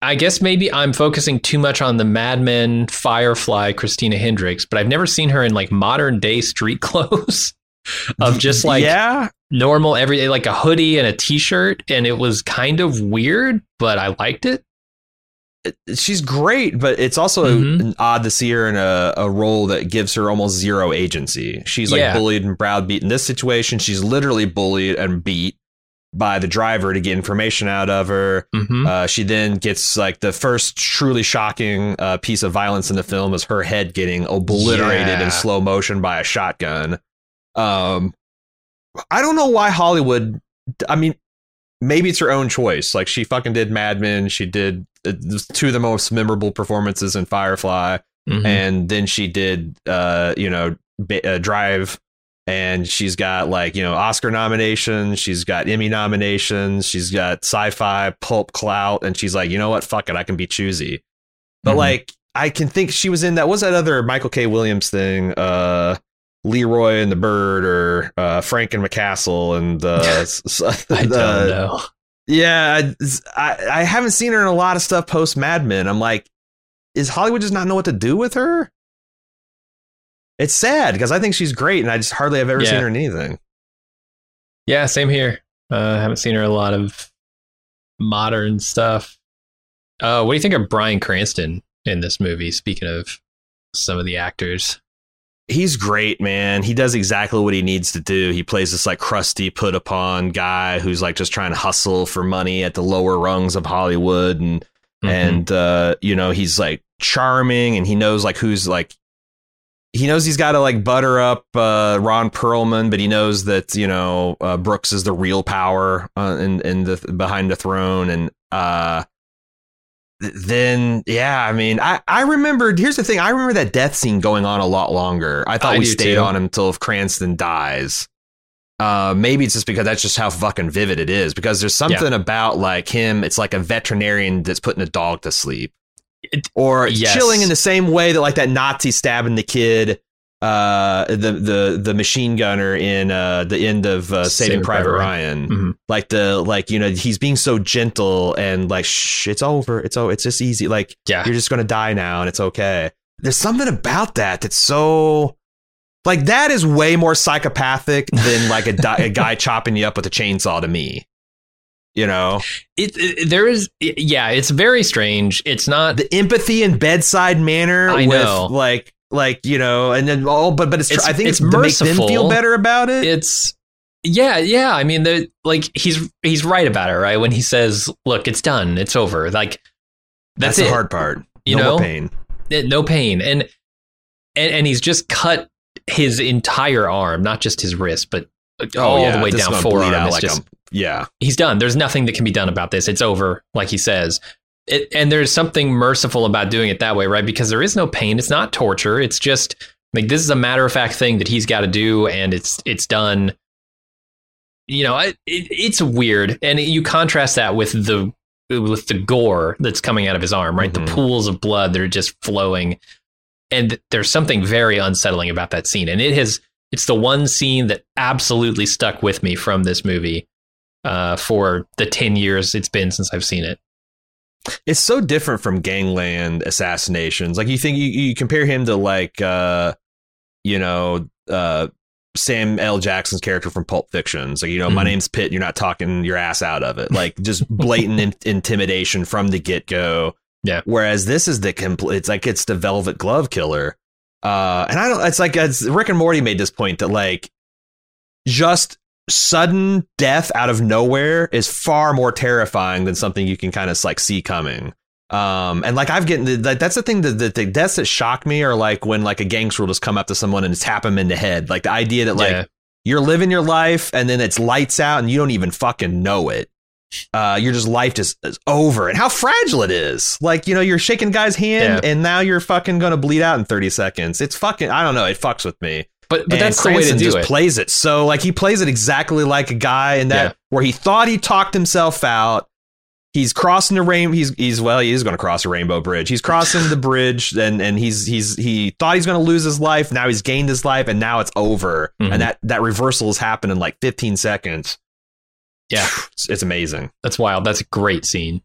I guess maybe I'm focusing too much on the Mad Men, Firefly, Christina Hendricks, but I've never seen her in like modern day street clothes of just like yeah, normal everyday, like a hoodie and a t-shirt, and it was kind of weird, but I liked it. she's great, but it's also Mhm. odd to see her in a, a role that gives her almost zero agency. She's like Yeah. bullied and browbeat. In this situation, she's literally bullied and beat by the driver to get information out of her. Mm-hmm. Uh, she then gets like the first truly shocking uh, piece of violence in the film is her head getting obliterated Yeah. in slow motion by a shotgun. Um, I don't know why Hollywood. I mean, maybe it's her own choice. Like she fucking did Mad Men. She did uh, two of the most memorable performances in Firefly, Mhm. and then she did, uh, you know, ba- uh, Drive. And she's got like you know Oscar nominations, she's got Emmy nominations, she's got sci-fi pulp clout, and she's like, you know what, fuck it, I can be choosy. But Mhm. like, I can think she was in that was that other Michael K. Williams thing, uh, Leroy and the Bird, or uh, Frank and McCastle, and uh, I don't know. yeah, I, I haven't seen her in a lot of stuff post Mad Men. I'm like, is Hollywood just not know what to do with her? It's sad because I think she's great, and I just hardly have ever Yeah. seen her in anything. Yeah, same here. Uh, I haven't seen her a lot of modern stuff. Uh, what do you think of Bryan Cranston in this movie? Speaking of some of the actors, He's great, man. He does exactly what he needs to do. He plays this like crusty, put upon guy who's like just trying to hustle for money at the lower rungs of Hollywood, and Mhm. and uh, you know he's like charming, and he knows like who's like he knows he's got to like butter up uh, Ron Perlman, but he knows that you know uh, Brooks is the real power uh, in in the behind the throne, and uh, th- then yeah, I mean, I I remembered. Here's the thing: I remember that death scene going on a lot longer. I thought I we stayed too. on him until if Cranston dies. Uh, maybe it's just because that's just how fucking vivid it is. Because there's something about like him. It's like a veterinarian that's putting a dog to sleep, or Yes. chilling in the same way that like that Nazi stabbing the kid uh the the the machine gunner in uh the end of uh, Saving, Saving Private, Private Ryan. Mhm. Like the like you know he's being so gentle and like shh it's over it's oh it's just easy like Yeah. you're just gonna die now and it's okay. There's something about that that's so like that is way more psychopathic than like a, di- a guy chopping you up with a chainsaw to me. You know It, it- there is yeah, it's very strange. It's not the empathy and bedside manner I with know. like like you know and then all but but it's, It's- I think it's it's to make them merciful. feel better about it. it's yeah, yeah. I mean, the like he's he's right about it, right? When he says, "Look, it's done, it's over." Like that's, the hard part. You no know? pain. No pain, and and and he's just cut his entire arm, not just his wrist, but uh, oh, all the way Oh, this down forearm. It's like just yeah. he's done. There's nothing that can be done about this. It's over, like he says. It, and there's something merciful about doing it that way, right? Because there is no pain. It's not torture. It's just like this is a matter of fact thing that he's got to do, and it's it's done. You know, it, it, it's weird, and you contrast that with the with the gore that's coming out of his arm, right? Mhm. The pools of blood that are just flowing, and there's something very unsettling about that scene, and it has. It's the one scene that absolutely stuck with me from this movie uh, for the 10 years it's been since I've seen it. It's so different from gangland assassinations. Like you think you, you compare him to like uh you know uh Sam L. Jackson's character from Pulp Fiction. So you know, my Mhm. name's Pitt. You're not talking your ass out of it. Like just blatant in- intimidation from the get go. Yeah. Whereas this is the complete. It's like it's the Velvet Glove Killer. Uh, and I don't. It's like it's, Rick and Morty made this point that like just sudden death out of nowhere is far more terrifying than something you can kind of like see coming. Um, and like I've getting like that's the thing that the, the deaths that shock me are like when like a gangster will just come up to someone and tap him in the head. Like the idea that like yeah. you're living your life and then it's lights out and you don't even fucking know it. Uh, your just life just is over and how fragile it is. Like, you know, you're shaking guy's hand Yeah. and now you're fucking gonna bleed out in 30 seconds. It's fucking, I don't know, it fucks with me. But, but And that's the way to Cranston do just it. plays it. So like he plays it exactly like a guy in that Yeah. where he thought he talked himself out. He's crossing the rain. He's he's well. He is going to cross a rainbow bridge. He's crossing the bridge, and and he's he's he thought he's going to lose his life. Now he's gained his life, and now it's over. Mhm. And that that reversal has happened in like 15 seconds. Yeah. it's, it's amazing. That's wild. That's a great scene.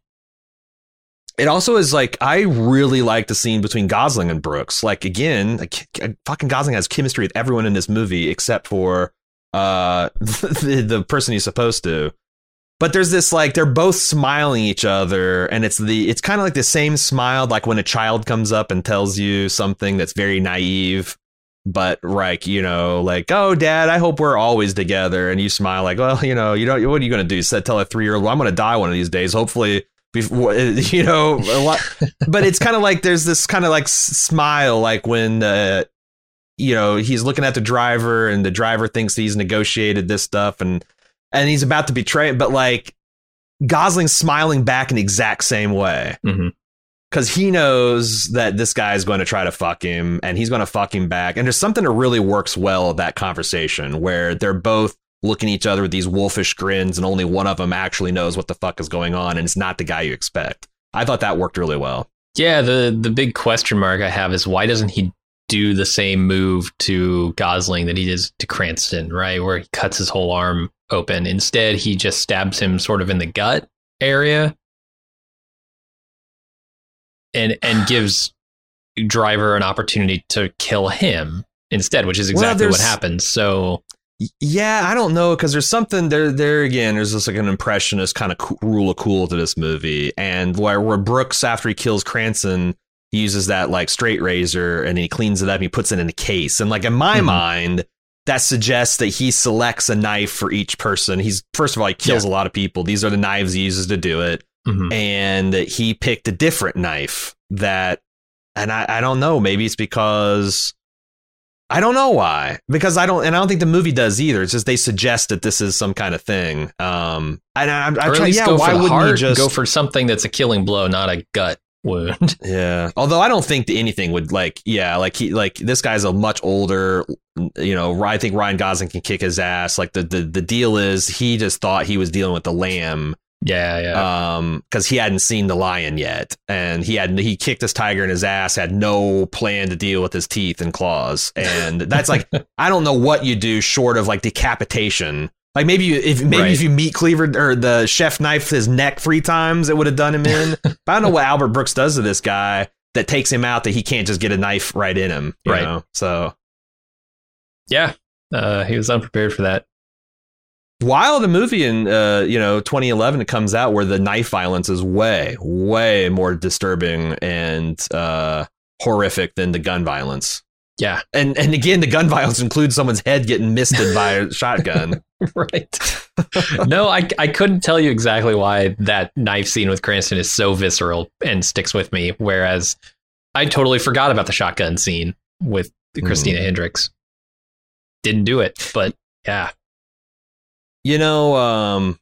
It also is like I really like the scene between Gosling and Brooks. Like again, like, fucking Gosling has chemistry with everyone in this movie except for uh the, the person he's supposed to. But there's this like they're both smiling each other, and it's the it's kind of like the same smile like when a child comes up and tells you something that's very naive, but like you know like oh dad I hope we're always together, and you smile like well you know you don't what are you gonna do? Said tell a three year old well, I'm gonna die one of these days. Hopefully before you know a lot but it's kind of like there's this kind of like smile like when uh you know he's looking at the driver and the driver thinks he's negotiated this stuff and and he's about to betray it but like gosling's smiling back in the exact same way Mhm. because he knows that this guy is going to try to fuck him and he's going to fuck him back and there's something that really works well of that conversation where they're both looking at each other with these wolfish grins and only one of them actually knows what the fuck is going on and it's not the guy you expect i thought that worked really well Yeah, the the big question mark I have is why doesn't he do the same move to Gosling that he does to Cranston, right? Where he cuts his whole arm open. Instead, he just stabs him sort of in the gut area and and gives Driver an opportunity to kill him instead, which is Well, exactly what happens. So Yeah, I don't know because there's something there. There again, there's just like an impressionist kind of co- rule of cool to this movie, and where where Brooks after he kills Cranston, he uses that like straight razor and he cleans it up. and He puts it in a case, and like in my Mhm. mind, that suggests that he selects a knife for each person. He's first of all he kills a lot of people. These are the knives he uses to do it, mhm. and he picked a different knife that, and I I don't know. Maybe it's because. I don't know why, because I don't, and I don't think the movie does either. It's just they suggest that this is some kind of thing. Um, and I, I'm, I'm trying, yeah, why wouldn't heart, you just go for something that's a killing blow, not a gut wound. Yeah. Although I don't think that anything would like, yeah, like he, like this guy's a much older, you know, I think Ryan Gosling can kick his ass. Like the, the, the deal is he just thought he was dealing with the lamb Yeah, yeah. Um, because he hadn't seen the lion yet, and he had he kicked this tiger in his ass, had no plan to deal with his teeth and claws, and that's like I don't know what you do short of like decapitation. Like maybe you, if maybe Right. if you meat cleaver or the chef knifed his neck three times, it would have done him in. but I don't know what Albert Brooks does to this guy that takes him out that he can't just get a knife right in him. You Right. Know? So yeah. Uh, he was unprepared for that. While the movie in uh, you know 2011 comes out where the knife violence is way way more disturbing and uh, horrific than the gun violence Yeah. and and again the gun violence includes someone's head getting misted by a shotgun right. no, I, I couldn't tell you exactly why that knife scene with Cranston is so visceral and sticks with me. Whereas I totally forgot about the shotgun scene with Christina Hendricks. Didn't do it, but yeah. You know um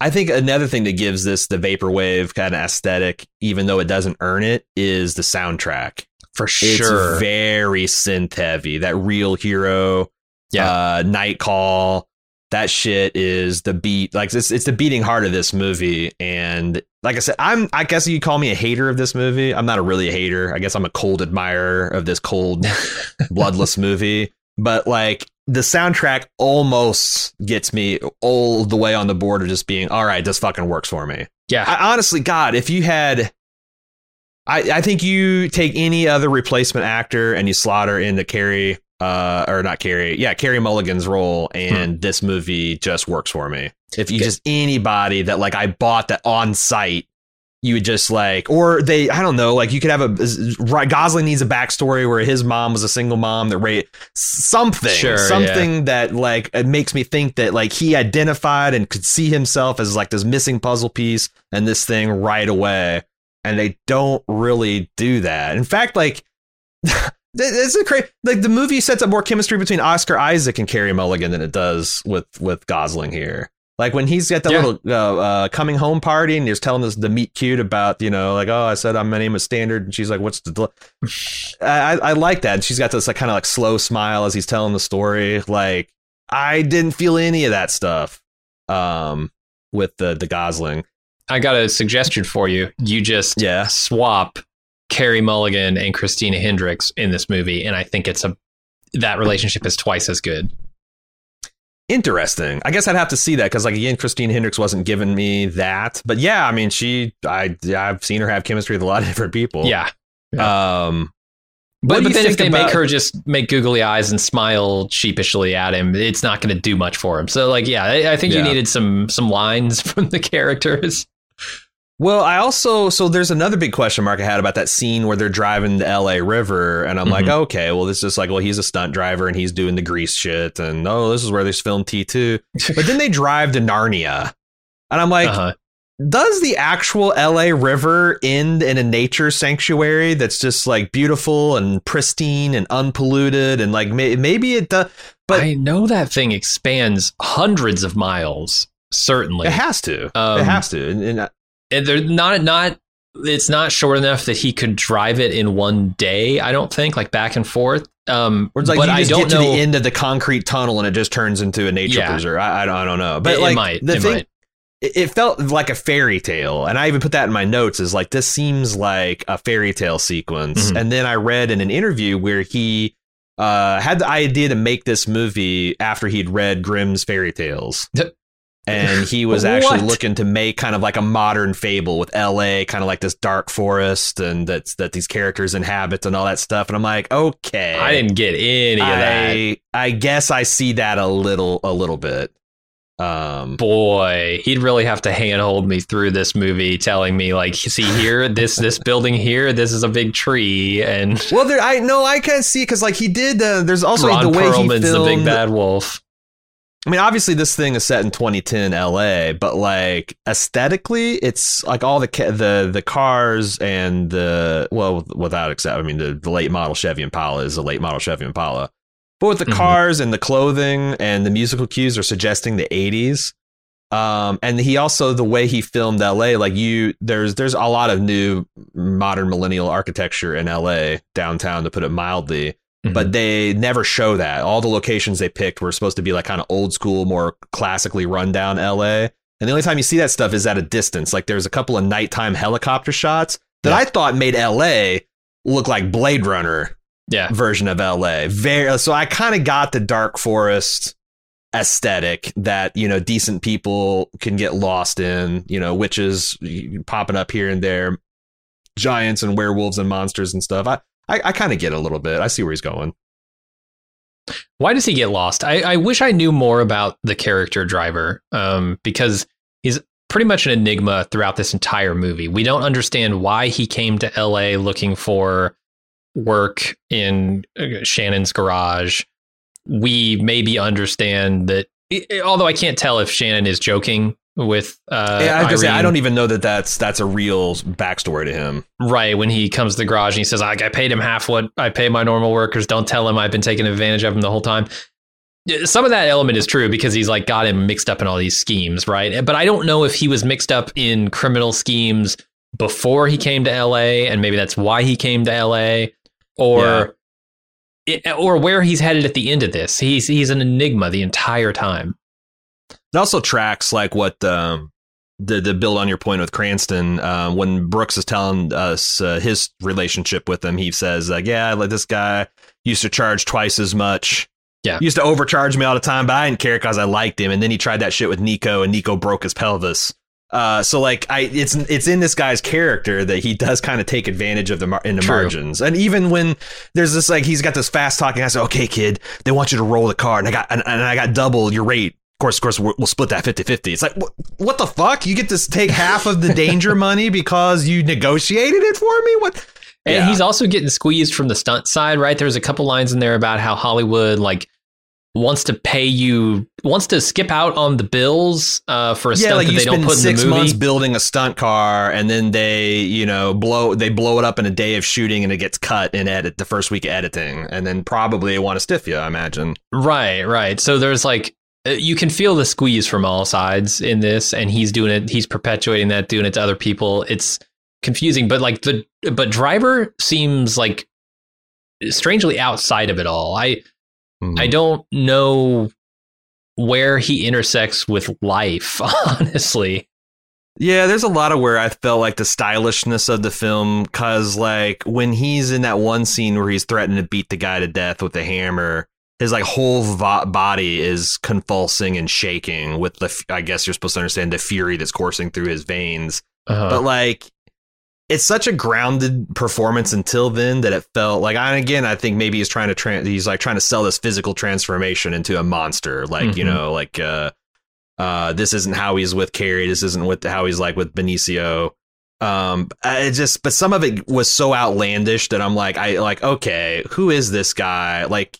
I think another thing that gives this the vaporwave kind of aesthetic, even though it doesn't earn it, is the soundtrack. For It's sure. very synth heavy. That real hero, Yeah. uh, Night Call. That shit is the beat. Like it's it's the beating heart of this movie. And like I said, I'm I guess you call me a hater of this movie. I'm not a really a hater. I guess I'm a cold admirer of this cold, bloodless movie. But like the soundtrack almost gets me all the way on the board of just being all right. This fucking works for me. yeah. I, honestly, God, if you had, I, I think you take any other replacement actor and you slaughter into Carey, uh, or not Carey, yeah, Carey Mulligan's role, and this movie just works for me. If you Okay. just anybody that like I bought that on site, you would just like, or they, I don't know, like you could have a right. Gosling needs a backstory where his mom was a single mom that rate something, Sure, something that like it makes me think that like he identified and could see himself as like this missing puzzle piece and this thing right away. And they don't really do that. In fact, like it's a crazy like the movie sets up more chemistry between Oscar Isaac and Carey Mulligan than it does with with Gosling here. Like when he's at the Yeah. little uh, uh, coming home party and he's telling us the meet cute about you know like oh I said I'm my name is Standard and she's like what's the del-? I, I like that and she's got this like kind of like slow smile as he's telling the story like I didn't feel any of that stuff um with the the Gosling I got a suggestion for you. You just yeah swap Carey Mulligan and Christina Hendricks in this movie, and I think it's a that relationship is twice as good. Interesting. I guess I'd have to see that because, like, again, Christine Hendricks wasn't giving me that. But yeah, I mean, she, I, I've seen her have chemistry with a lot of different people. Yeah. Um, But, but then if they about- make her just make googly eyes and smile sheepishly at him, it's not going to do much for him. So, like, yeah, I, I think you needed some some lines from the characters. Well, I also, so there's another big question mark I had about that scene where they're driving the LA River. And I'm like, Mhm. okay, well, this is like, well, he's a stunt driver and he's doing the grease shit. And oh, this is where they filmed T2. But then they drive to Narnia. And I'm like, uh-huh. does the actual LA River end in a nature sanctuary that's just like beautiful and pristine and unpolluted and like may- maybe it does but- I know that thing expands hundreds of miles. Certainly, it has to Um, it has to and, and I- and they're not not it's not short enough that he could drive it in one day i don't think like back and forth. Um or it's like but you i don't get to know the end of the concrete tunnel and it just turns into a nature Yeah. preserve. I, I, don't, I don't know. But it, like it might the it thing might. it felt like a fairy tale and i even put that in my notes is like this seems like a fairy tale sequence. Mhm. and then i read in an interview where he uh, had the idea to make this movie after he'd read grimm's fairy tales and he was actually looking to make kind of like a modern fable with la kind of like this dark forest and that's that these characters inhabit and all that stuff and i'm like okay i didn't get any of that I, I guess i see that a little a little bit um boy he'd really have to handhold me through this movie telling me like see here this this building here this is a big tree and Well, there, I no, I can't see because like he did. Uh, there's also Ron the way Perlman's he the filmed. big bad wolf I mean, obviously this thing is set in 2010 LA, but like aesthetically, it's like all the ca- the the cars and the well, without except, I mean, the, the late model Chevy Impala is a late model Chevy Impala, but with the Mhm. cars and the clothing and the musical cues are suggesting the 80s. Um, and he also the way he filmed LA, like you, there's there's a lot of new modern millennial architecture in LA downtown, to put it mildly but mm-hmm. they never show that. All the locations they picked were supposed to be like kind of old school, more classically run down LA. And the only time you see that stuff is at a distance. Like there's a couple of nighttime helicopter shots that Yeah. I thought made LA look like Blade Runner Yeah. version of LA. Very so I kind of got the dark forest aesthetic that, you know, decent people can get lost in, you know, witches popping up here and there, giants and werewolves and monsters and stuff. I I, I kind of get a little bit. I see where he's going. Why does he get lost? I, I wish I knew more about the character driver um, because he's pretty much an enigma throughout this entire movie. We don't understand why he came to LA looking for work in uh, Shannon's garage. We maybe understand that, although I can't tell if Shannon is joking with. Uh, yeah, I, gonna say, I don't even know that that's that's a real backstory to him. Right when he comes to the garage and he says, "I, I paid him half what I pay my normal workers. Don't tell him I've been taking advantage of him the whole time." Some of that element is true because he's like got him mixed up in all these schemes, right? But I don't know if he was mixed up in criminal schemes before he came to LA, and maybe that's why he came to LA, or it, or where he's headed at the end of this. He's he's an enigma the entire time. It also tracks like what um, the the build on your point with Cranston. Uh, when Brooks is telling us uh, his relationship with him, he says, like, "Yeah, like this guy used to charge twice as much. Yeah. He used to overcharge me all the time, but I didn't care because I liked him. And then he tried that shit with Nino, and Nino broke his pelvis." Uh, so like I, it's it's in this guy's character that he does kind of take advantage of the mar- in the True. margins, and even when there's this like he's got this fast talking, I said, okay, kid, they want you to roll the card, and I got and, and I got double your rate. Of course, of course, we'll, split that 50-50. It's like, what, what the fuck? You get to take half of the danger money because you negotiated it for me? What? And Yeah. he's also getting squeezed from the stunt side, right? There's a couple lines in there about how Hollywood like wants to pay you wants to skip out on the bills uh, for a yeah, stunt like that they don't put in six the movie. months building a stunt car, and then they, you know, blow they blow it up in a day of shooting, and it gets cut in edit the first week of editing, and then probably they want to stiff you. I imagine. Right, right. So there's like you can feel the squeeze from all sides in this, and he's doing it. He's perpetuating that, doing it to other people. It's confusing, but like the but Driver seems like strangely outside of it all. I Hmm. I don't know where he intersects with life, honestly. Yeah, there's a lot of where I felt like the stylishness of the film, cause like when he's in that one scene where he's threatening to beat the guy to death with a hammer, his like whole vo- body is convulsing and shaking with the. f- I guess you're supposed to understand the fury that's coursing through his veins, Uh-huh. but like. It's such a grounded performance until then that it felt like. And again, I think maybe he's trying to tran he's like trying to sell this physical transformation into a monster, like you Mhm. know, like uh, uh, this isn't how he's with Carey. This isn't with how he's like with Benicio. Um, I just, but some of it was so outlandish that I'm like, I like, okay, who is this guy? Like,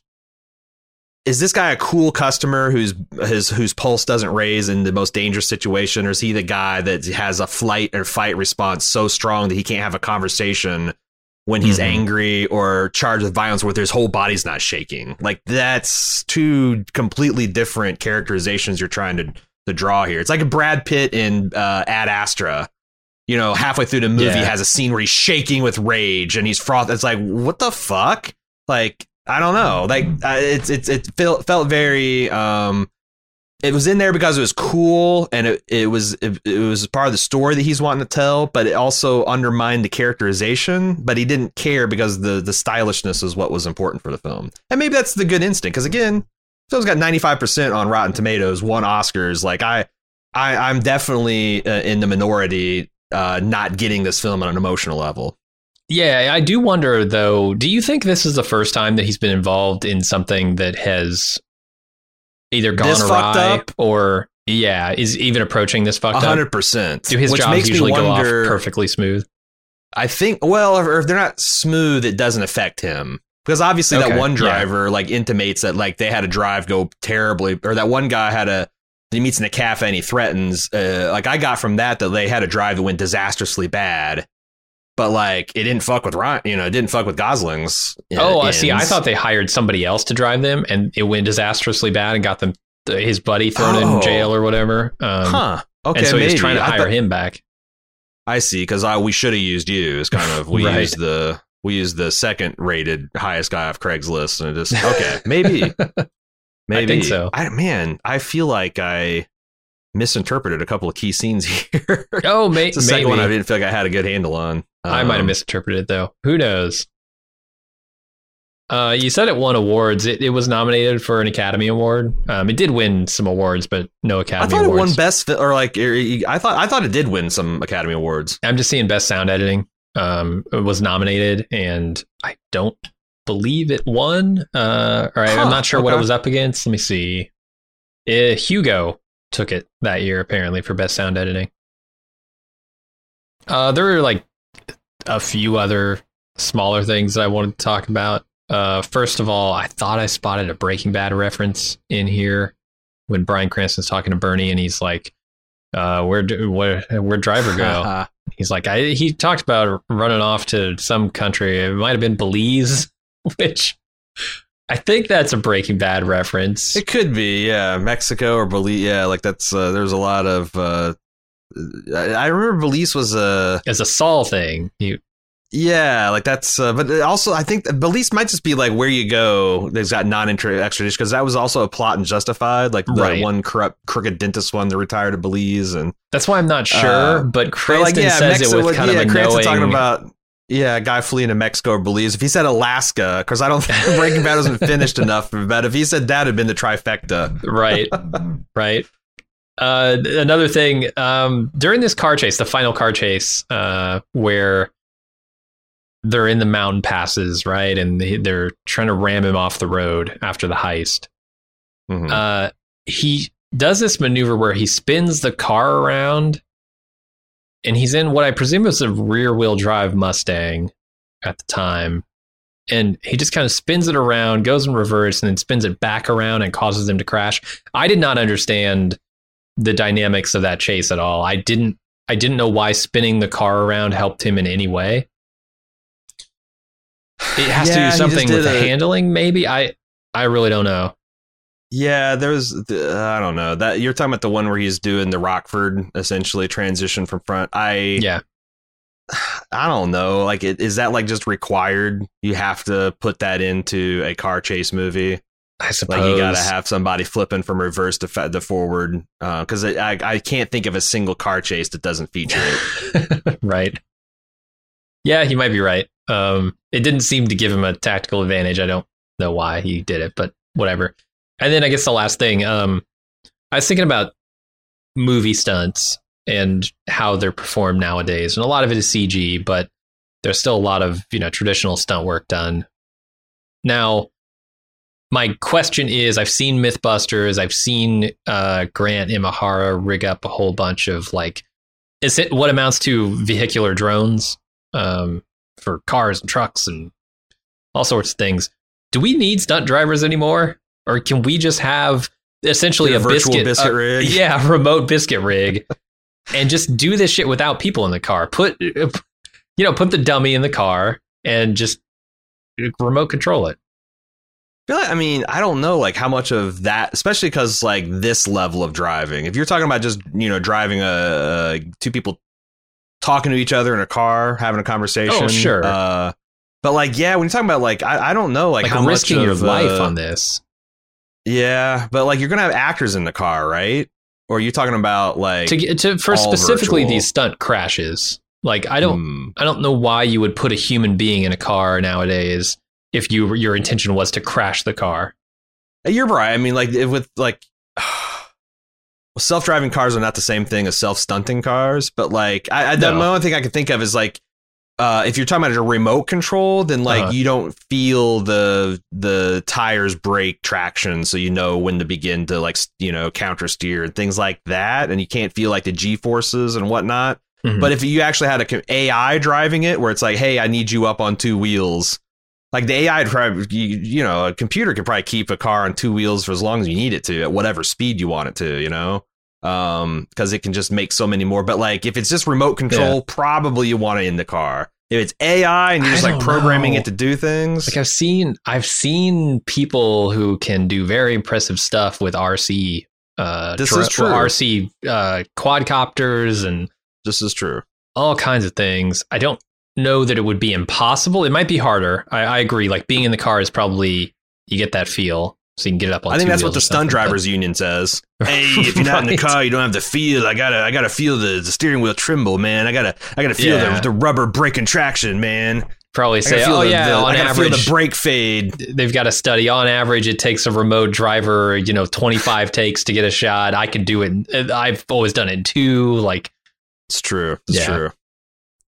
is this guy a cool customer whose his whose pulse doesn't raise in the most dangerous situation, or is he the guy that has a flight or fight response so strong that he can't have a conversation when he's Mhm. angry or charged with violence, where his whole body's not shaking? Like, that's two completely different characterizations you're trying to to draw here. It's like a Brad Pitt in uh, Ad Astra. You know, halfway through the movie, Yeah. has a scene where he's shaking with rage and he's froth. It's like, what the fuck? Like, I don't know. Like, uh, it's it's it felt felt very. um It was in there because it was cool and it it was it, it was part of the story that he's wanting to tell, but it also undermined the characterization. But he didn't care because the the stylishness is what was important for the film, and maybe that's the good instinct. Because again, film's got 95% on Rotten Tomatoes, won Oscars. Like I, I I'm definitely uh, in the minority, uh, not getting this film on an emotional level. Yeah, I do wonder though. Do you think this is the first time that he's been involved in something that has either gone This awry up? or yeah, is even approaching this fucked up? hundred percent. Do his which jobs usually me go off perfectly smooth? I think well, if, if they're not smooth, it doesn't affect him because obviously Okay, that one yeah. driver like intimates that like they had a drive go terribly, or that one guy had a he meets in a cafe and he threatens. Uh, like I got from that that they had a drive that went disastrously bad. But like it didn't fuck with Ryan, you know, it didn't fuck with Gosling's. uh, Oh, I see. I thought they hired somebody else to drive them, and it went disastrously bad and got them his buddy thrown Oh. in jail or whatever. Um, huh? Okay, and so maybe. he's trying to hire thought- him back. I see, because I we should have used you. It's kind of we Right. used the we used the second rated highest guy off Craigslist, and it just okay, maybe, maybe think so. I man, I feel like I misinterpreted a couple of key scenes here. Oh, may- it's the second maybe. one I didn't feel like I had a good handle on. I might have Um, misinterpreted though. Who knows? Uh, you said it won awards. It, it was nominated for an Academy Award. Um, it did win some awards, but no Academy. I thought it won best, or like er, I thought I thought it did win some Academy Awards. I'm just seeing best sound editing. Um, it was nominated, and I don't believe it won. Uh, all right, I'm not sure what it was up against. Let me see. Uh, Hugo took it that year apparently for best sound editing. Uh, there are like a few other smaller things that I wanted to talk about. Uh, first of all, I thought I spotted a Breaking Bad reference in here when Bryan Cranston's talking to Bernie, and he's like, uh, "Where do where where driver go?" He's like, I, he talked about running off to some country. It might have been Belize, which I think that's a Breaking Bad reference. It could be, yeah, Mexico or Belize. Yeah, like that's uh, there's a lot of. Uh, I, remember Belize was a As a Saul thing, you, yeah, like that's. Uh, but also, I think Belize might just be like where you go. There's got non-intra extradition because that was also a plot and Justified, like the Right. one corrupt crooked dentist one that retired to Belize and. that's why I'm not sure. Uh, but But Cranston like, yeah, says Mexico, it with kind yeah, of a Cranston knowing. talking about yeah, a guy fleeing to Mexico or Belize. If he said Alaska, because I don't think Breaking Bad wasn't finished enough. But if he said that, it'd been the trifecta. right, right. Uh, another thing, um, during this car chase, the final car chase, uh, where they're in the mountain passes, right, and they, they're trying to ram him off the road after the heist. Mhm. uh, he does this maneuver where he spins the car around and he's in what I presume is a rear wheel drive Mustang at the time. And he just kind of spins it around, goes in reverse, and then spins it back around and causes them to crash. I did not understand the dynamics of that chase at all. I didn't I didn't know why spinning the car around helped him in any way. It has Yeah, to do something with the a- handling, maybe. I I really don't know. Yeah, there's the- I don't know that you're talking about the one where he's doing the Rockford essentially transition from front. I Yeah. I don't know. Like, it, is that like just required? You have to put that into a car chase movie. I suppose Like, you got to have somebody flipping from reverse to fa- to forward. Because I I can't think of a single car chase that doesn't feature it. right. Yeah, he might be right. Um, it didn't seem to give him a tactical advantage. I don't know why he did it, but whatever. And then I guess the last thing, um, I was thinking about movie stunts and how they're performed nowadays, and a lot of it is CG, but there's still a lot of you know traditional stunt work done. Now, my question is: I've seen MythBusters, I've seen uh, Grant Imahara rig up a whole bunch of like is it what amounts to vehicular drones um, for cars and trucks and all sorts of things. Do we need stunt drivers anymore, or can we just have essentially A biscuit, biscuit uh, rig? Yeah, remote biscuit rig, and just do this shit without people in the car. Put you know, put the dummy in the car and just remote control it. I feel like, I mean, I don't know, like how much of that, especially because like this level of driving. If you're talking about just you know driving a, a two people talking to each other in a car, having a conversation. Oh, sure. Uh, but like, yeah, when you're talking about like, I, I don't know, like, Like, how risking much your life uh, on this. Yeah, but like you're gonna have actors in the car, right? Or are you talking about like To, to for specifically virtual. these stunt crashes. Like I don't hmm, I don't know why you would put a human being in a car nowadays if you your intention was to crash the car. You're right. I mean, like if with like self-driving cars are not the same thing as self-stunting cars, but like I, I the No. only thing I can think of is like uh, if you're talking about a remote control, then like Uh-huh. you don't feel the the tires brake traction, so you know when to begin to like you know counter steer and things like that, and you can't feel like the G forces and whatnot. Mhm. But if you actually had a AI driving it, where it's like, hey, I need you up on two wheels, like the AI, would probably, you, you know, a computer could probably keep a car on two wheels for as long as you need it to, at whatever speed you want it to, you know, um, because it can just make so many more. But like, if it's just remote control, probably you want it in the car. If it's AI and you're just like programming know. it to do things, like I've seen I've seen people who can do very impressive stuff with RC uh This is true. RC uh quadcopters and this is true. all kinds of things. I don't know that it would be impossible. It might be harder. I, I agree. Like being in the car is probably you get that feel. so you can get it up on. I think that's what the stunt drivers union says. Hey, if you're not in the car, you don't have the feel. I gotta, I gotta feel the, the steering wheel tremble, man. I gotta, I gotta feel Yeah. the, the rubber braking traction, man. Probably say, oh the, yeah, the- on I gotta feel average, the brake fade. they've got a study. On average, it takes a remote driver, you know, 25 takes to get a shot. I can do it. I've always done it in two. Like, It's true. It's Yeah. true.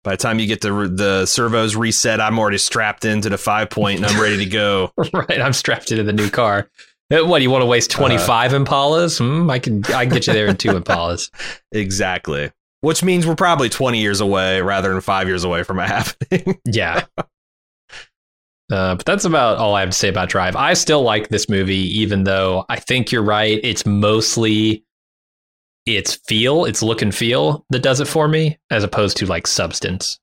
By the time you get the the servos reset, I'm already strapped into the five point and I'm ready to go. right, I'm strapped into the new car. Uh, What you want to waste Uh-huh. 25 Impalas? Hmm, I can, I can get you there in two Impalas. exactly. Which means we're probably 20 years away rather than five years away from it happening. Yeah. Uh, but that's about all I have to say about Drive. I still like this movie, even though I think you're right. It's mostly its feel, its look and feel that does it for me, as opposed to like substance.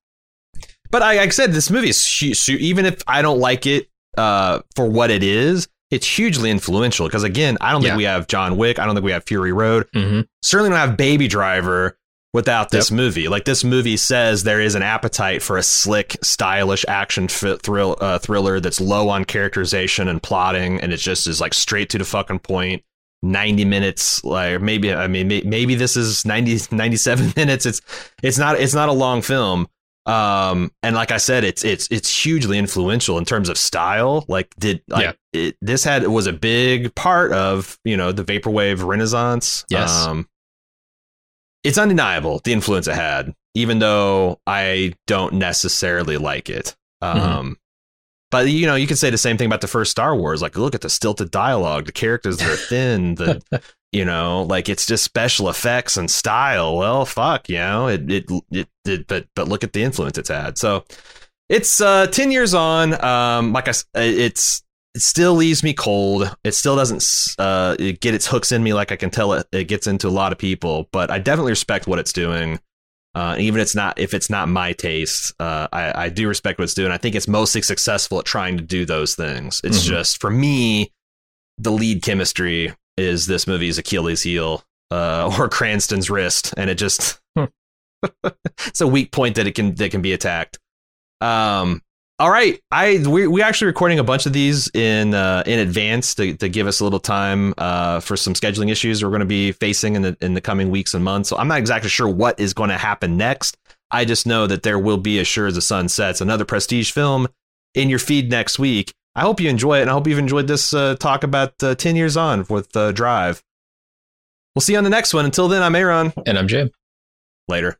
But I, like I said, this movie is hu- su- even if I don't like it uh, for what it is, it's hugely influential. Because again, I don't think we have John Wick. I don't think we have Fury Road. Mm-hmm. Certainly don't have Baby Driver without this movie. Like this movie says, there is an appetite for a slick, stylish action f- thrill uh, thriller that's low on characterization and plotting, and it just is like straight to the fucking point. 90 minutes like maybe i mean maybe this is 90 97 minutes it's it's not it's not a long film um and like i said it's it's it's hugely influential in terms of style like did like Yeah. it, this had was a big part of you know the vaporwave renaissance Yes. um it's undeniable the influence it had even though i don't necessarily like it um Mhm. But you know you can say the same thing about the first star wars like look at the stilted dialogue the characters that are thin the you know like it's just special effects and style. Well fuck you know it it, it, it but but look at the influence it's had. So it's uh 10 years on um like i s- it's it still leaves me cold. It still doesn't uh get its hooks in me like i can tell it it gets into a lot of people but i definitely respect what it's doing uh, even if it's not if it's not my taste, uh, I, I do respect what it's doing. I think it's mostly successful at trying to do those things. It's Mhm. just for me, the lead chemistry is this movie's Achilles heel uh, or Cranston's wrist, and it just Hmm. it's a weak point that it can that can be attacked. Um, all right, I we we actually recording a bunch of these in uh, in advance to, to give us a little time uh, for some scheduling issues we're going to be facing in the in the coming weeks and months. So I'm not exactly sure what is going to happen next. I just know that there will be, as sure as the sun sets, another prestige film in your feed next week. I hope you enjoy it, and I hope you've enjoyed this uh, talk about uh, 10 years on with uh, Drive. We'll see you on the next one. Until then, I'm Aaron. And I'm Jim. Later.